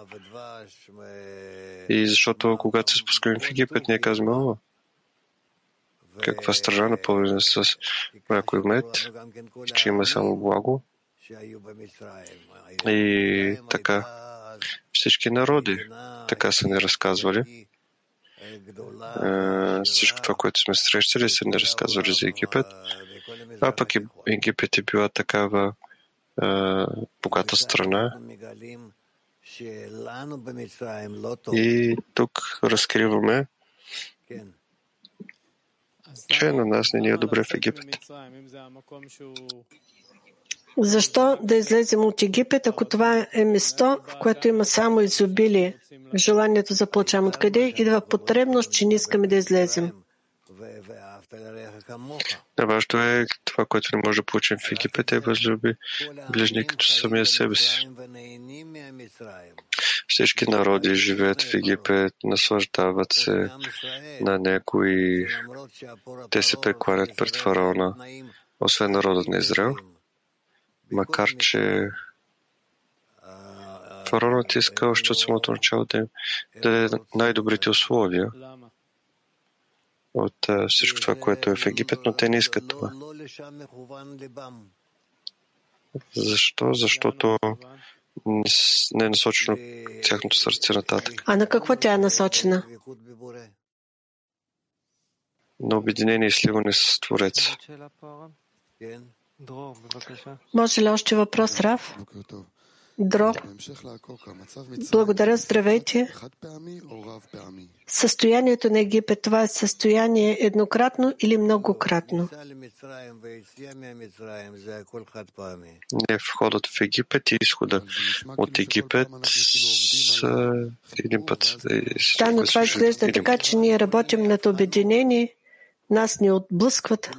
И защото когато се спускаме в Египет, ние казваме, о, каква страна напълнена с мляко и мед, че има само благо. И така всички народи така са ни разказвали. Всичко това, което сме срещали, са ни разказвали за Египет. А пък Египет е била такава богата страна. И тук разкриваме, че на нас не ни е добре в Египет. Защо да излезем от Египет, ако това е место, в което има само изобилие, желанието за получаваме? Откъде идва потребност, че не искаме да излезем? Да, важно е това, което не може да получим в Египет, е възлюби ближни като самия себе си. Всички народи живеят в Египет, наслаждават се на него и те се прекланят пред фараона, освен народът на Израел макар че фараонът иска още от самото начало да даде най-добрите условия от всичко това, което е в Египет, но те не искат това. Защо? Защото не е насочено тяхното сърце нататък. А на какво тя е насочена? На обединение и сливане с Твореца. Може ли още въпрос, Рав? Дро. Благодаря, здравейте. Състоянието на Египет, това е състояние еднократно или многократно? Не, входът в Египет и изхода от Египет с един път. Да, но това изглежда така, че ние работим над обединение, нас ни отблъскват.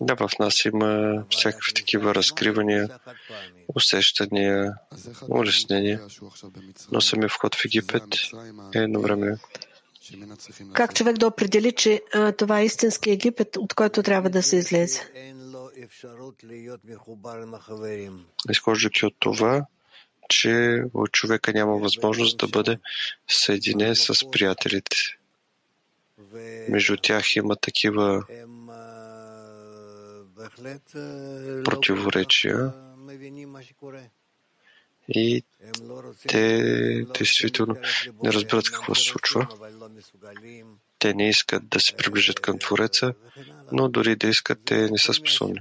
Да, в нас има всякакви такива разкривания, усещания, улеснения, но самия вход в Египет е едновременно. Как човек да определи, че а, това е истински Египет, от който трябва да се излезе? Изхождайки от това, че от човека няма възможност да бъде съединен с приятелите. Между тях има такива противоречия и те действително не разбират какво се случва. Те не искат да се приближат към Твореца, но дори да искат, те не са способни.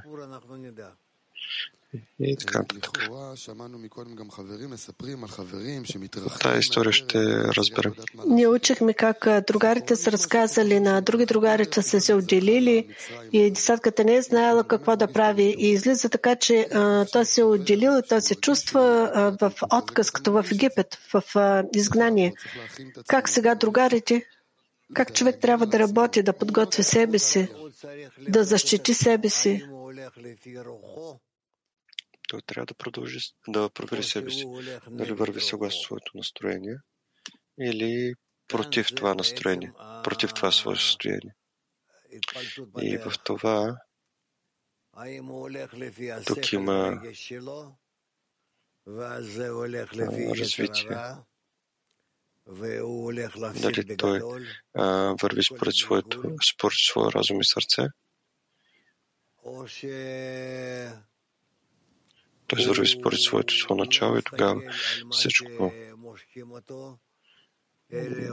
И така нататък. Тая история ще разберем. Ние учихме как другарите са разказали на други другари, че са се отделили и десятката не е знаела какво да прави. И излиза така, че а, той се е отделил и той се чувства а, в отказ, като в Египет, в а, изгнание. Как сега другарите? Как човек трябва да работи, да подготви себе си, да защити себе си? Той трябва да продължи да провери себе си, дали върви съгласно своето настроение или против това настроение, против това свое състояние. И в това тук има развитие. Дали той а, върви според, своето, според своя разум и сърце, той върви според своето свое начало и тогава всичко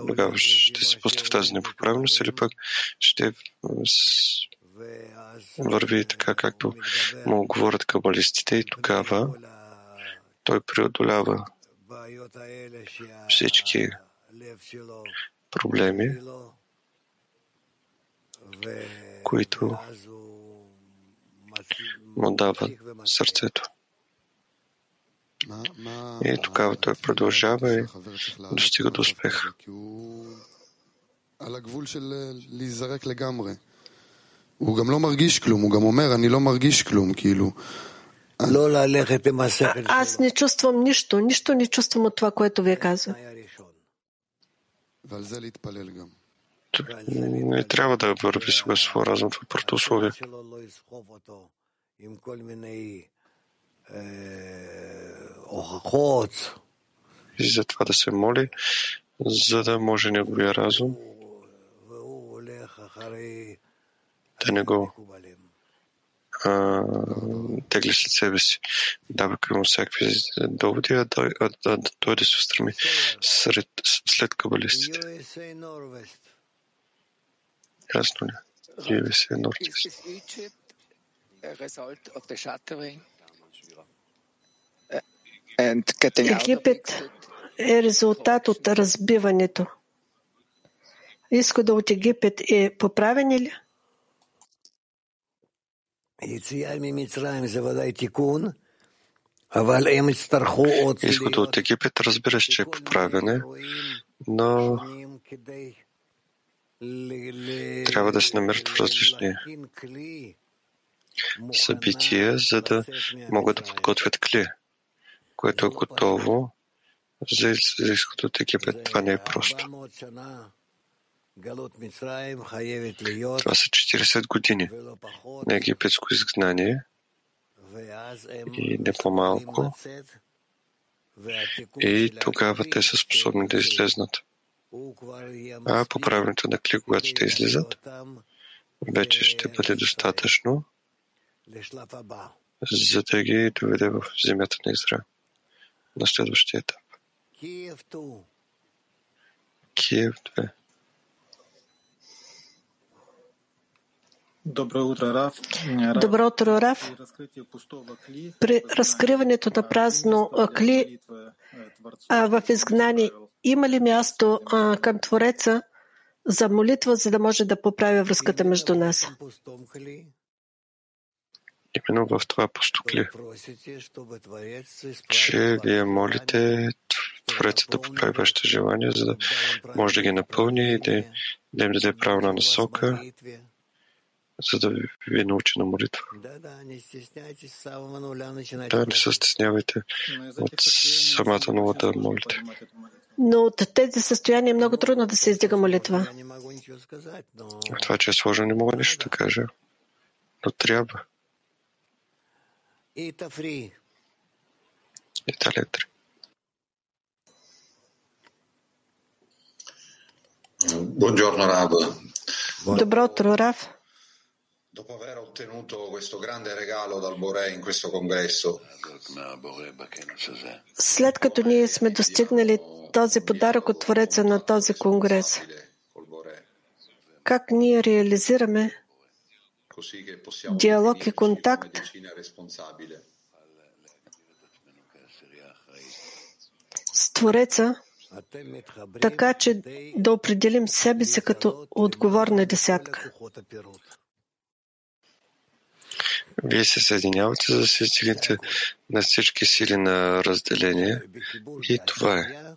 тогава ще се пусне в тази непоправеност или пък ще върви така, както му говорят кабалистите и тогава той преодолява всички проблеми, които му дава сърцето. И тогава той продължава и достига до успех. על הגבול של להיזרק לגמרי. הוא גם לא מרגיש כלום, הוא גם אומר, אני לא מרגיש כלום, כאילו. Аз не чувствам нищо, нищо не чувствам от това, което вие казва. ועל זה להתפלל גם. Не трябва да върви сега своя разум в първото условие. И за това да се моли, за да може неговия разум да не го а, тегли след себе си, давайки му всякакви доводи, а, той, а, а той да се устреми сред, след кабалистите. Ясно ли? USA Northeast. Египет е резултат от разбиването. Изхода от Египет е поправен ли? Изхода от Египет разбира се, че е поправене, но трябва да се намерят в различни събития, за да могат да подготвят кли, което е готово за изход от Египет. Това не е просто. Това са 40 години на египетско изгнание и не по-малко. И тогава те са способни да излезнат. А по правилното на кли, когато ще излизат, вече ще бъде достатъчно, за да ги доведе в земята на Израел на следващия етап. Киев 2. Добро утро, Раф. Добро утро, Раф. При разкриването на празно кли а, в изгнание има ли място а, към Твореца за молитва, за да може да поправи връзката между нас? Именно в това постукли, че вие молите Твореца да поправи вашите желания, за да може да ги напълни и да, да им даде правна насока, за да ви научи на молитва. Да, не се стеснявайте от самата нова да молите. Но от тези състояния е много трудно да се издига молитва. Това, че е сложно, не мога нищо да кажа. Но трябва. Италия 3. Buongiorno Rav. Добро утро, Раф. Dopo aver ottenuto questo grande regalo dal Boré in questo congresso, След като ние сме достигнали този подарък от Твореца на този конгрес, как ние реализираме диалог и контакт с Твореца, така че да определим себе си като отговорна десятка. Вие се съединявате, за да се стигнете на всички сили на разделение. И това е.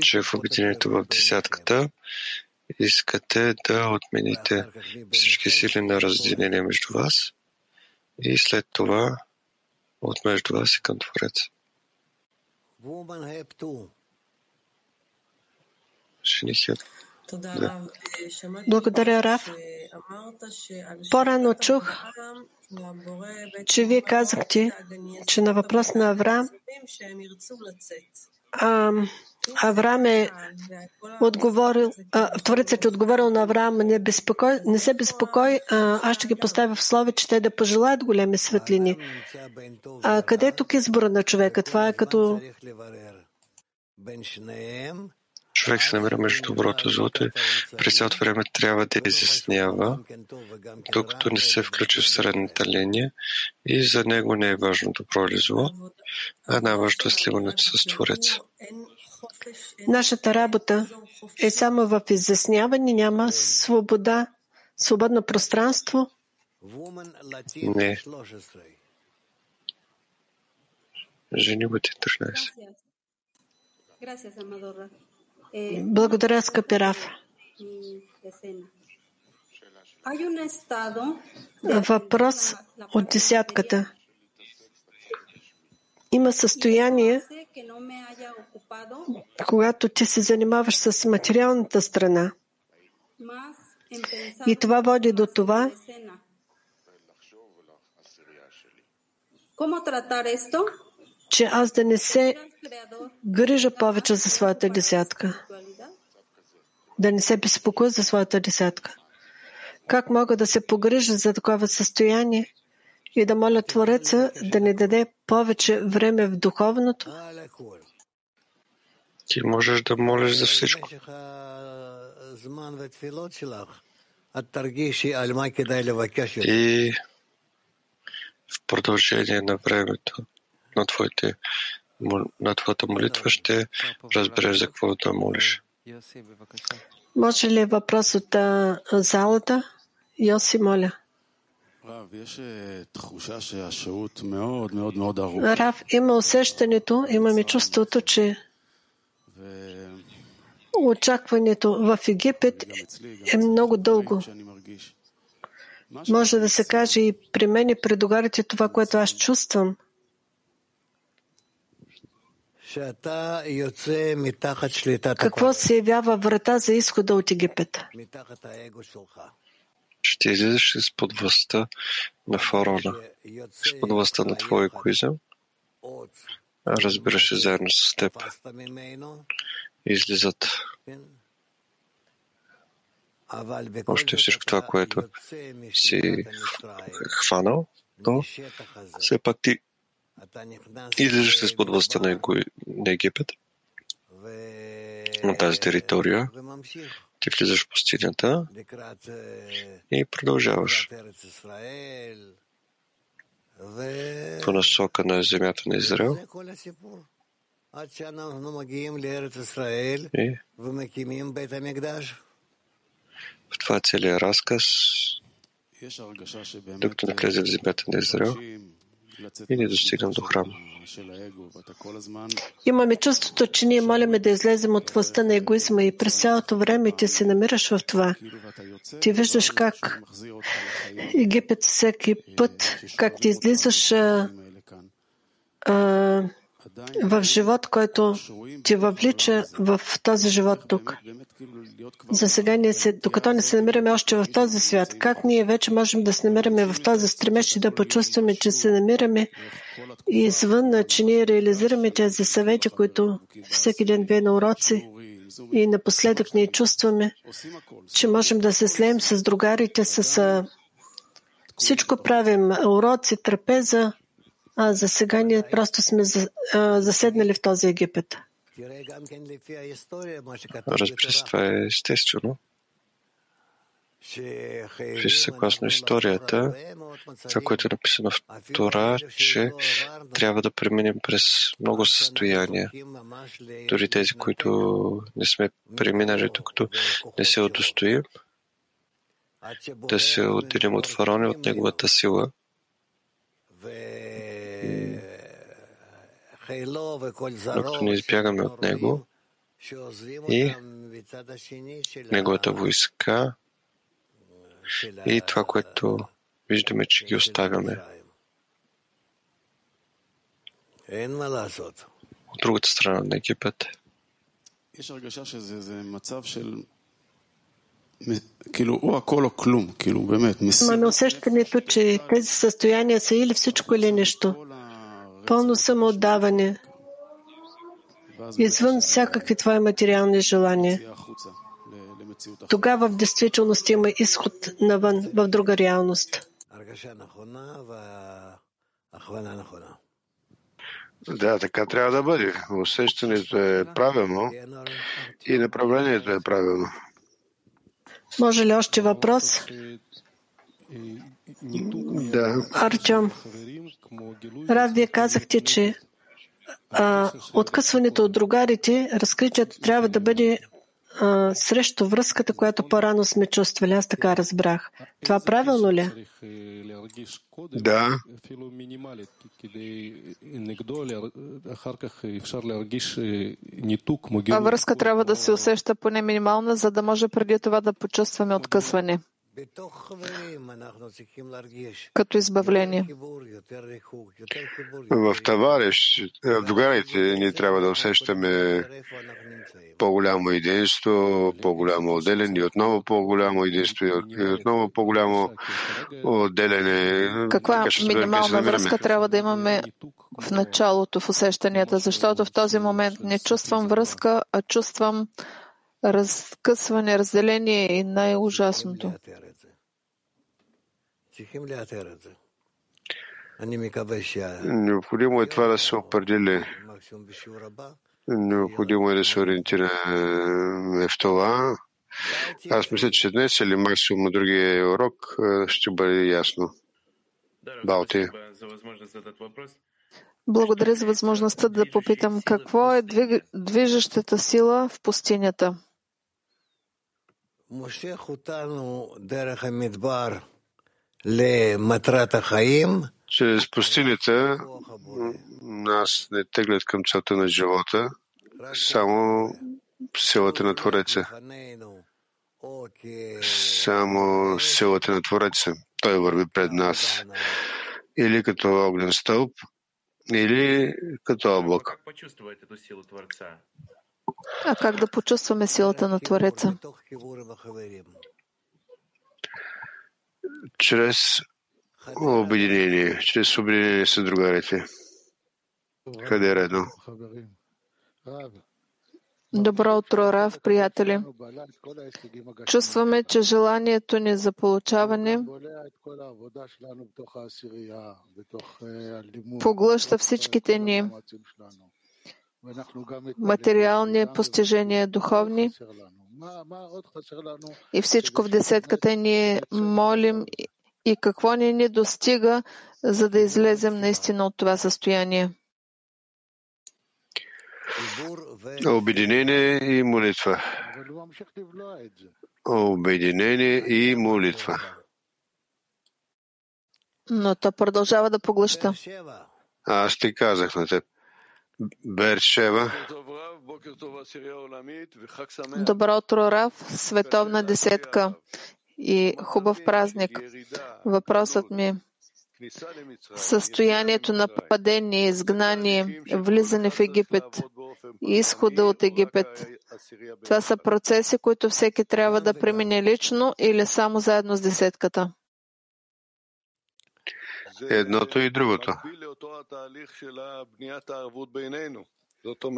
Че в обединението в десятката искате да отмените всички сили на разделение между вас и след това от между вас и към. Женихът. Да. Благодаря, Раф. По-рано чух, че вие казахте, че на въпрос на Авраам, Авраам е отговорил, а, Творецът е отговорил на Авраам, не, безпокой, не се безпокой, а, аз ще ги поставя в слове, че те да пожелаят големи светлини. А къде е тук избора на човека? Това е като Човек се намира между доброто и злото и през цялото време трябва да изяснява, докато не се включи в средната линия и за него не е важно добро или зло, а най-важното е сливането с Твореца. Нашата работа е само в изясняване, няма свобода, свободно пространство Не. Жени бъде 13. Gracias, Amadorra. Eh, Благодаря, скъпи Раф. Въпрос от десятката. Има състояние, когато ти се занимаваш с материалната страна. И това води до това, че аз да не се грижа повече за своята десятка. Да не се безпокоя за своята десятка. Как мога да се погрижа за такова състояние и да моля Твореца да ни даде повече време в духовното? Ти можеш да молиш за всичко. И в продължение на времето на, твоите, на твоята молитва, ще разбереш за какво да молиш. Може ли въпрос от а, залата? Йоси, моля. Рав, има усещането, имаме чувството, че очакването в Египет е много дълго. Може да се каже и при мен и при догарите това, което аз чувствам. Какво се явява врата за изхода от Египет? Ще излизаш изпод властта на фараона, изпод властта на твоя егоизъм, а разбираш се заедно с теб. Излизат. Още всичко това, което си хванал, но все пак ти Излизаш изпод властта на, Его... на Египет, на тази територия, ти влизаш в пустинята и продължаваш по насока на земята на Израел. И в това е целият разказ, докато не влезе в земята на Израел, и не достигам до храма. Имаме чувството, че ние молиме да излезем от властта на егоизма и през цялото време ти се намираш в това. Ти виждаш как Египет всеки път, как ти излизаш а, а, в живот, който ти въвлича в този живот тук. За сега ние се, докато не се намираме още в този свят, как ние вече можем да се намираме в този стремеж и да почувстваме, че се намираме извън, че ние реализираме тези съвети, които всеки ден вие на уроци и напоследък ние чувстваме, че можем да се слеем с другарите, с всичко правим, уроци, трапеза, а за сега ние просто сме заседнали в този Египет. Разбира се, това е естествено. Виж, съгласно историята, това, което е написано в Тора, че трябва да преминем през много състояния. Дори тези, които не сме преминали, докато не се удостоим, да се отделим от фараона и от неговата сила докато не избягаме от него и неговата войска и това, което виждаме, че ги оставяме. От другата страна на Египет. Имаме усещането, че тези състояния са или всичко или нещо пълно самоотдаване, извън всякакви твои материални желания. Тогава в действителност има изход навън, в друга реалност. Да, така трябва да бъде. Усещането е правилно и направлението е правилно. Може ли още въпрос? Да. Артем, Рав, вие казахте, че а, откъсването от другарите, разкритието трябва да бъде а, срещу връзката, която по-рано сме чувствали. Аз така разбрах. Това правилно ли? е? Да. А връзка трябва да се усеща поне минимална, за да може преди това да почувстваме откъсване като избавление. В товарищ, в другарите ни трябва да усещаме по-голямо единство, по-голямо отделение, и отново по-голямо единство и отново по-голямо отделение. Каква минимална връзка трябва да имаме в началото в усещанията, защото в този момент не чувствам връзка, а чувствам разкъсване, разделение и най-ужасното. Необходимо е това да се определи. Необходимо е да се ориентираме в това. Аз мисля, че днес или максимум на другия урок ще бъде ясно. Балти. Благодаря за възможността да попитам какво е движещата сила в пустинята. Чрез пустинята нас не теглят към целта на живота, само силата на Твореца. Само силата на Твореца. Той върви пред нас. Или като огнен стълб, или като облак. А как да почувстваме силата на Твореца? Чрез обединение, чрез обединение с другарите. Къде е редно? Добро утро, Рав, приятели. Чувстваме, че желанието ни за получаване поглъща всичките ни материални постижения, духовни и всичко в десетката ние молим и какво ни ни достига, за да излезем наистина от това състояние. Обединение и молитва. Обединение и молитва. Но то продължава да поглъща. Аз ти казах на теб. Бершева. Добро утро, Рав, световна десетка и хубав празник. Въпросът ми е състоянието на падение, изгнание, влизане в Египет, изхода от Египет. Това са процеси, които всеки трябва да премине лично или само заедно с десетката. Едното и другото.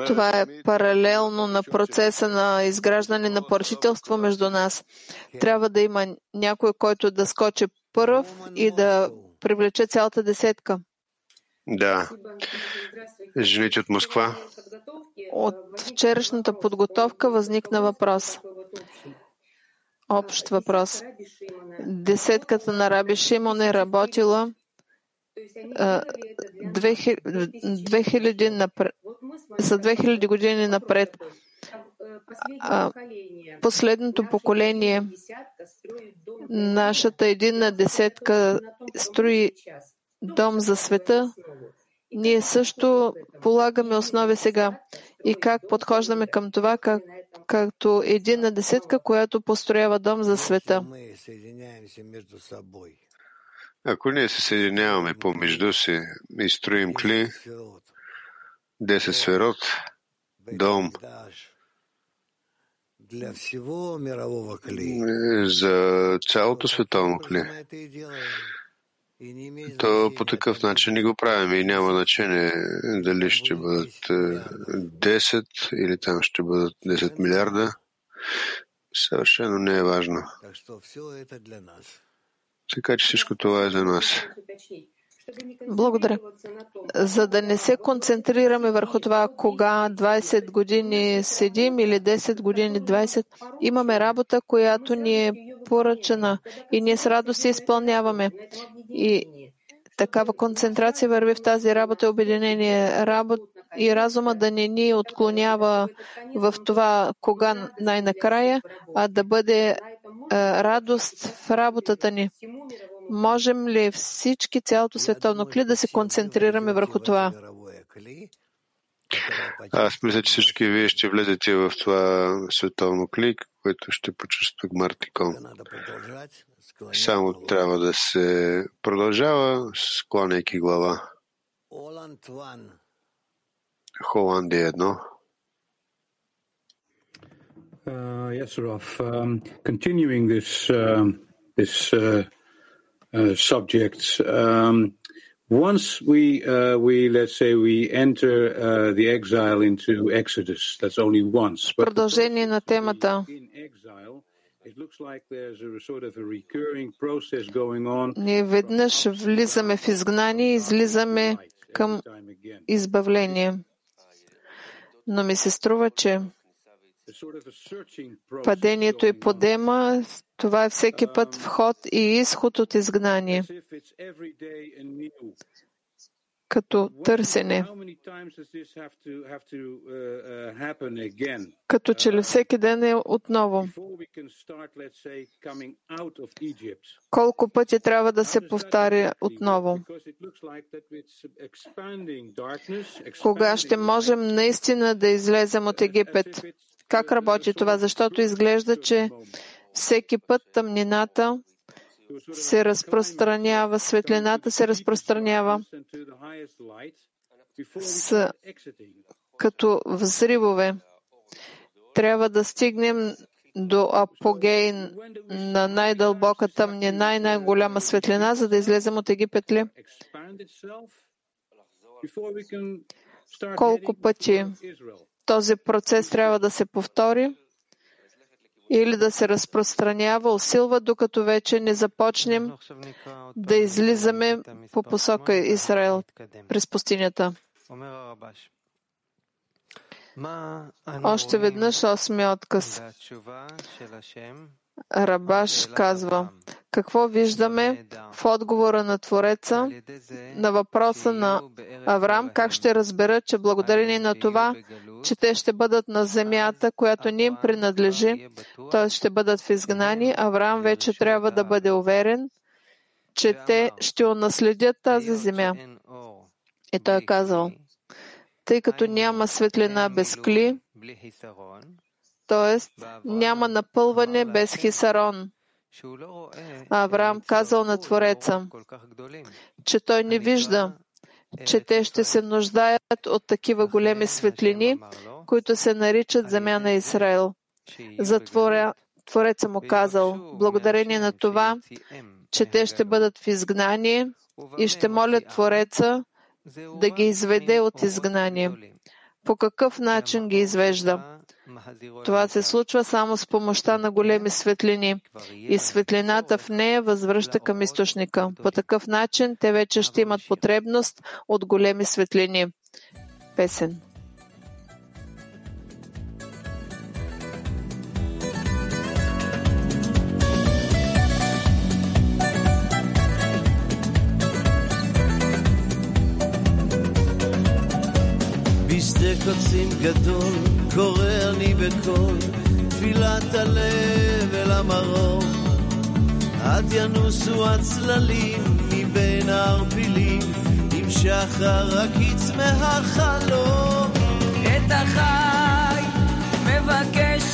Това е паралелно на процеса на изграждане на поръчителство между нас. Трябва да има някой, който да скочи първ и да привлече цялата десетка. Да. Жените от Москва. От вчерашната подготовка възникна въпрос. Общ въпрос. Десетката на Раби Шимон е работила 2000 напред, за 2000 години напред. Последното поколение, нашата единна десетка строи дом за света, ние също полагаме основи сега. И как подхождаме към това, как, както единна десетка, която построява дом за света. Ако ние се съединяваме помежду си и строим кли, 10 сферот, дом, за цялото световно кли, то по такъв начин ни го правим и няма значение дали ще бъдат 10 или там ще бъдат 10 милиарда. Съвършено не е важно. Така че всичко това е за нас. Благодаря. За да не се концентрираме върху това кога 20 години седим или 10 години 20, имаме работа, която ни е поръчена и ние с радост се изпълняваме. И такава концентрация върви в тази работа обединение. Работ... и разума да не ни отклонява в това кога най-накрая, а да бъде радост в работата ни. Можем ли всички, цялото световно кли, да се концентрираме върху това? Аз мисля, че всички вие ще влезете в това световно клик, което ще почувства Гмартикон. Само трябва да се продължава, склоняйки глава. Холандия едно. Uh, yes, Raf. Um, continuing this um, this uh, uh, subject, um, once we uh, we let's say we enter uh, the exile into Exodus, that's only once. But Продължение на темата. in exile, it looks like there's a sort of a recurring process going on. Ние веднъж влизаме в изгнание и излизаме към избавление. Но ми се струва, че падението и подема, това е всеки път вход и изход от изгнание, като търсене. Uh, uh, Като че ли всеки ден е отново. Колко пъти трябва да се повтаря отново? Кога ще можем наистина да излезем от Египет? Как работи това? Защото изглежда, че всеки път тъмнината се разпространява, светлината се разпространява с, като взривове. Трябва да стигнем до апогей на най-дълбока тъмнина и най-голяма светлина, за да излезем от Египет ли? Колко пъти този процес трябва да се повтори или да се разпространява, усилва, докато вече не започнем да излизаме по посока Израел през пустинята. Още веднъж осми отказ. Рабаш казва, какво виждаме в отговора на Твореца на въпроса на Авраам, как ще разберат, че благодарение на това, че те ще бъдат на земята, която ни им принадлежи, т.е. ще бъдат в изгнание, Авраам вече трябва да бъде уверен, че те ще унаследят тази земя. И той е казал, тъй като няма светлина без кли, т.е. няма напълване без хисарон. Авраам казал на Твореца, че той не вижда, че те ще се нуждаят от такива големи светлини, които се наричат земя на Израел. Затворя Твореца му казал, благодарение на това, че те ще бъдат в изгнание и ще молят Твореца да ги изведе от изгнание. По какъв начин ги извежда? Това се случва само с помощта на големи светлини и светлината в нея възвръща към източника. По такъв начин те вече ще имат потребност от големи светлини. Песен. בשדה קוצים גדול, קורא אני בקול, תפילת הלב אל המרום. עד ינוסו הצללים מבין הערפילים, עם שחר הקיץ מהחלום. את החי מבקש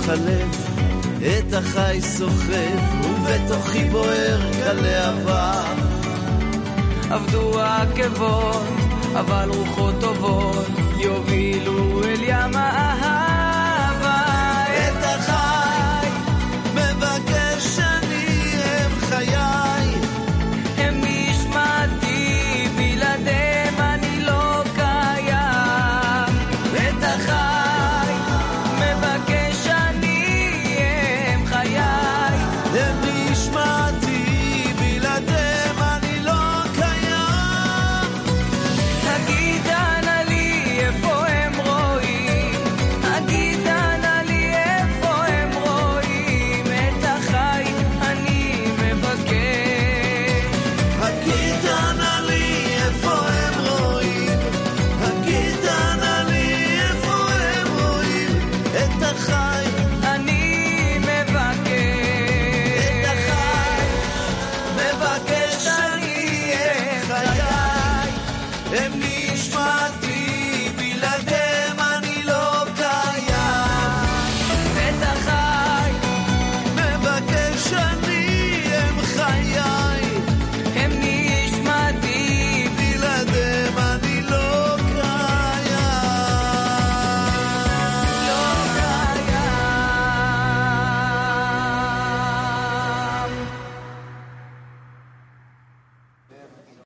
בתוך הלב, את החי סוחב, ובתוכי בוער כלהבה. עבדו העקבות, אבל רוחות טובות יובילו אל ים האהבה.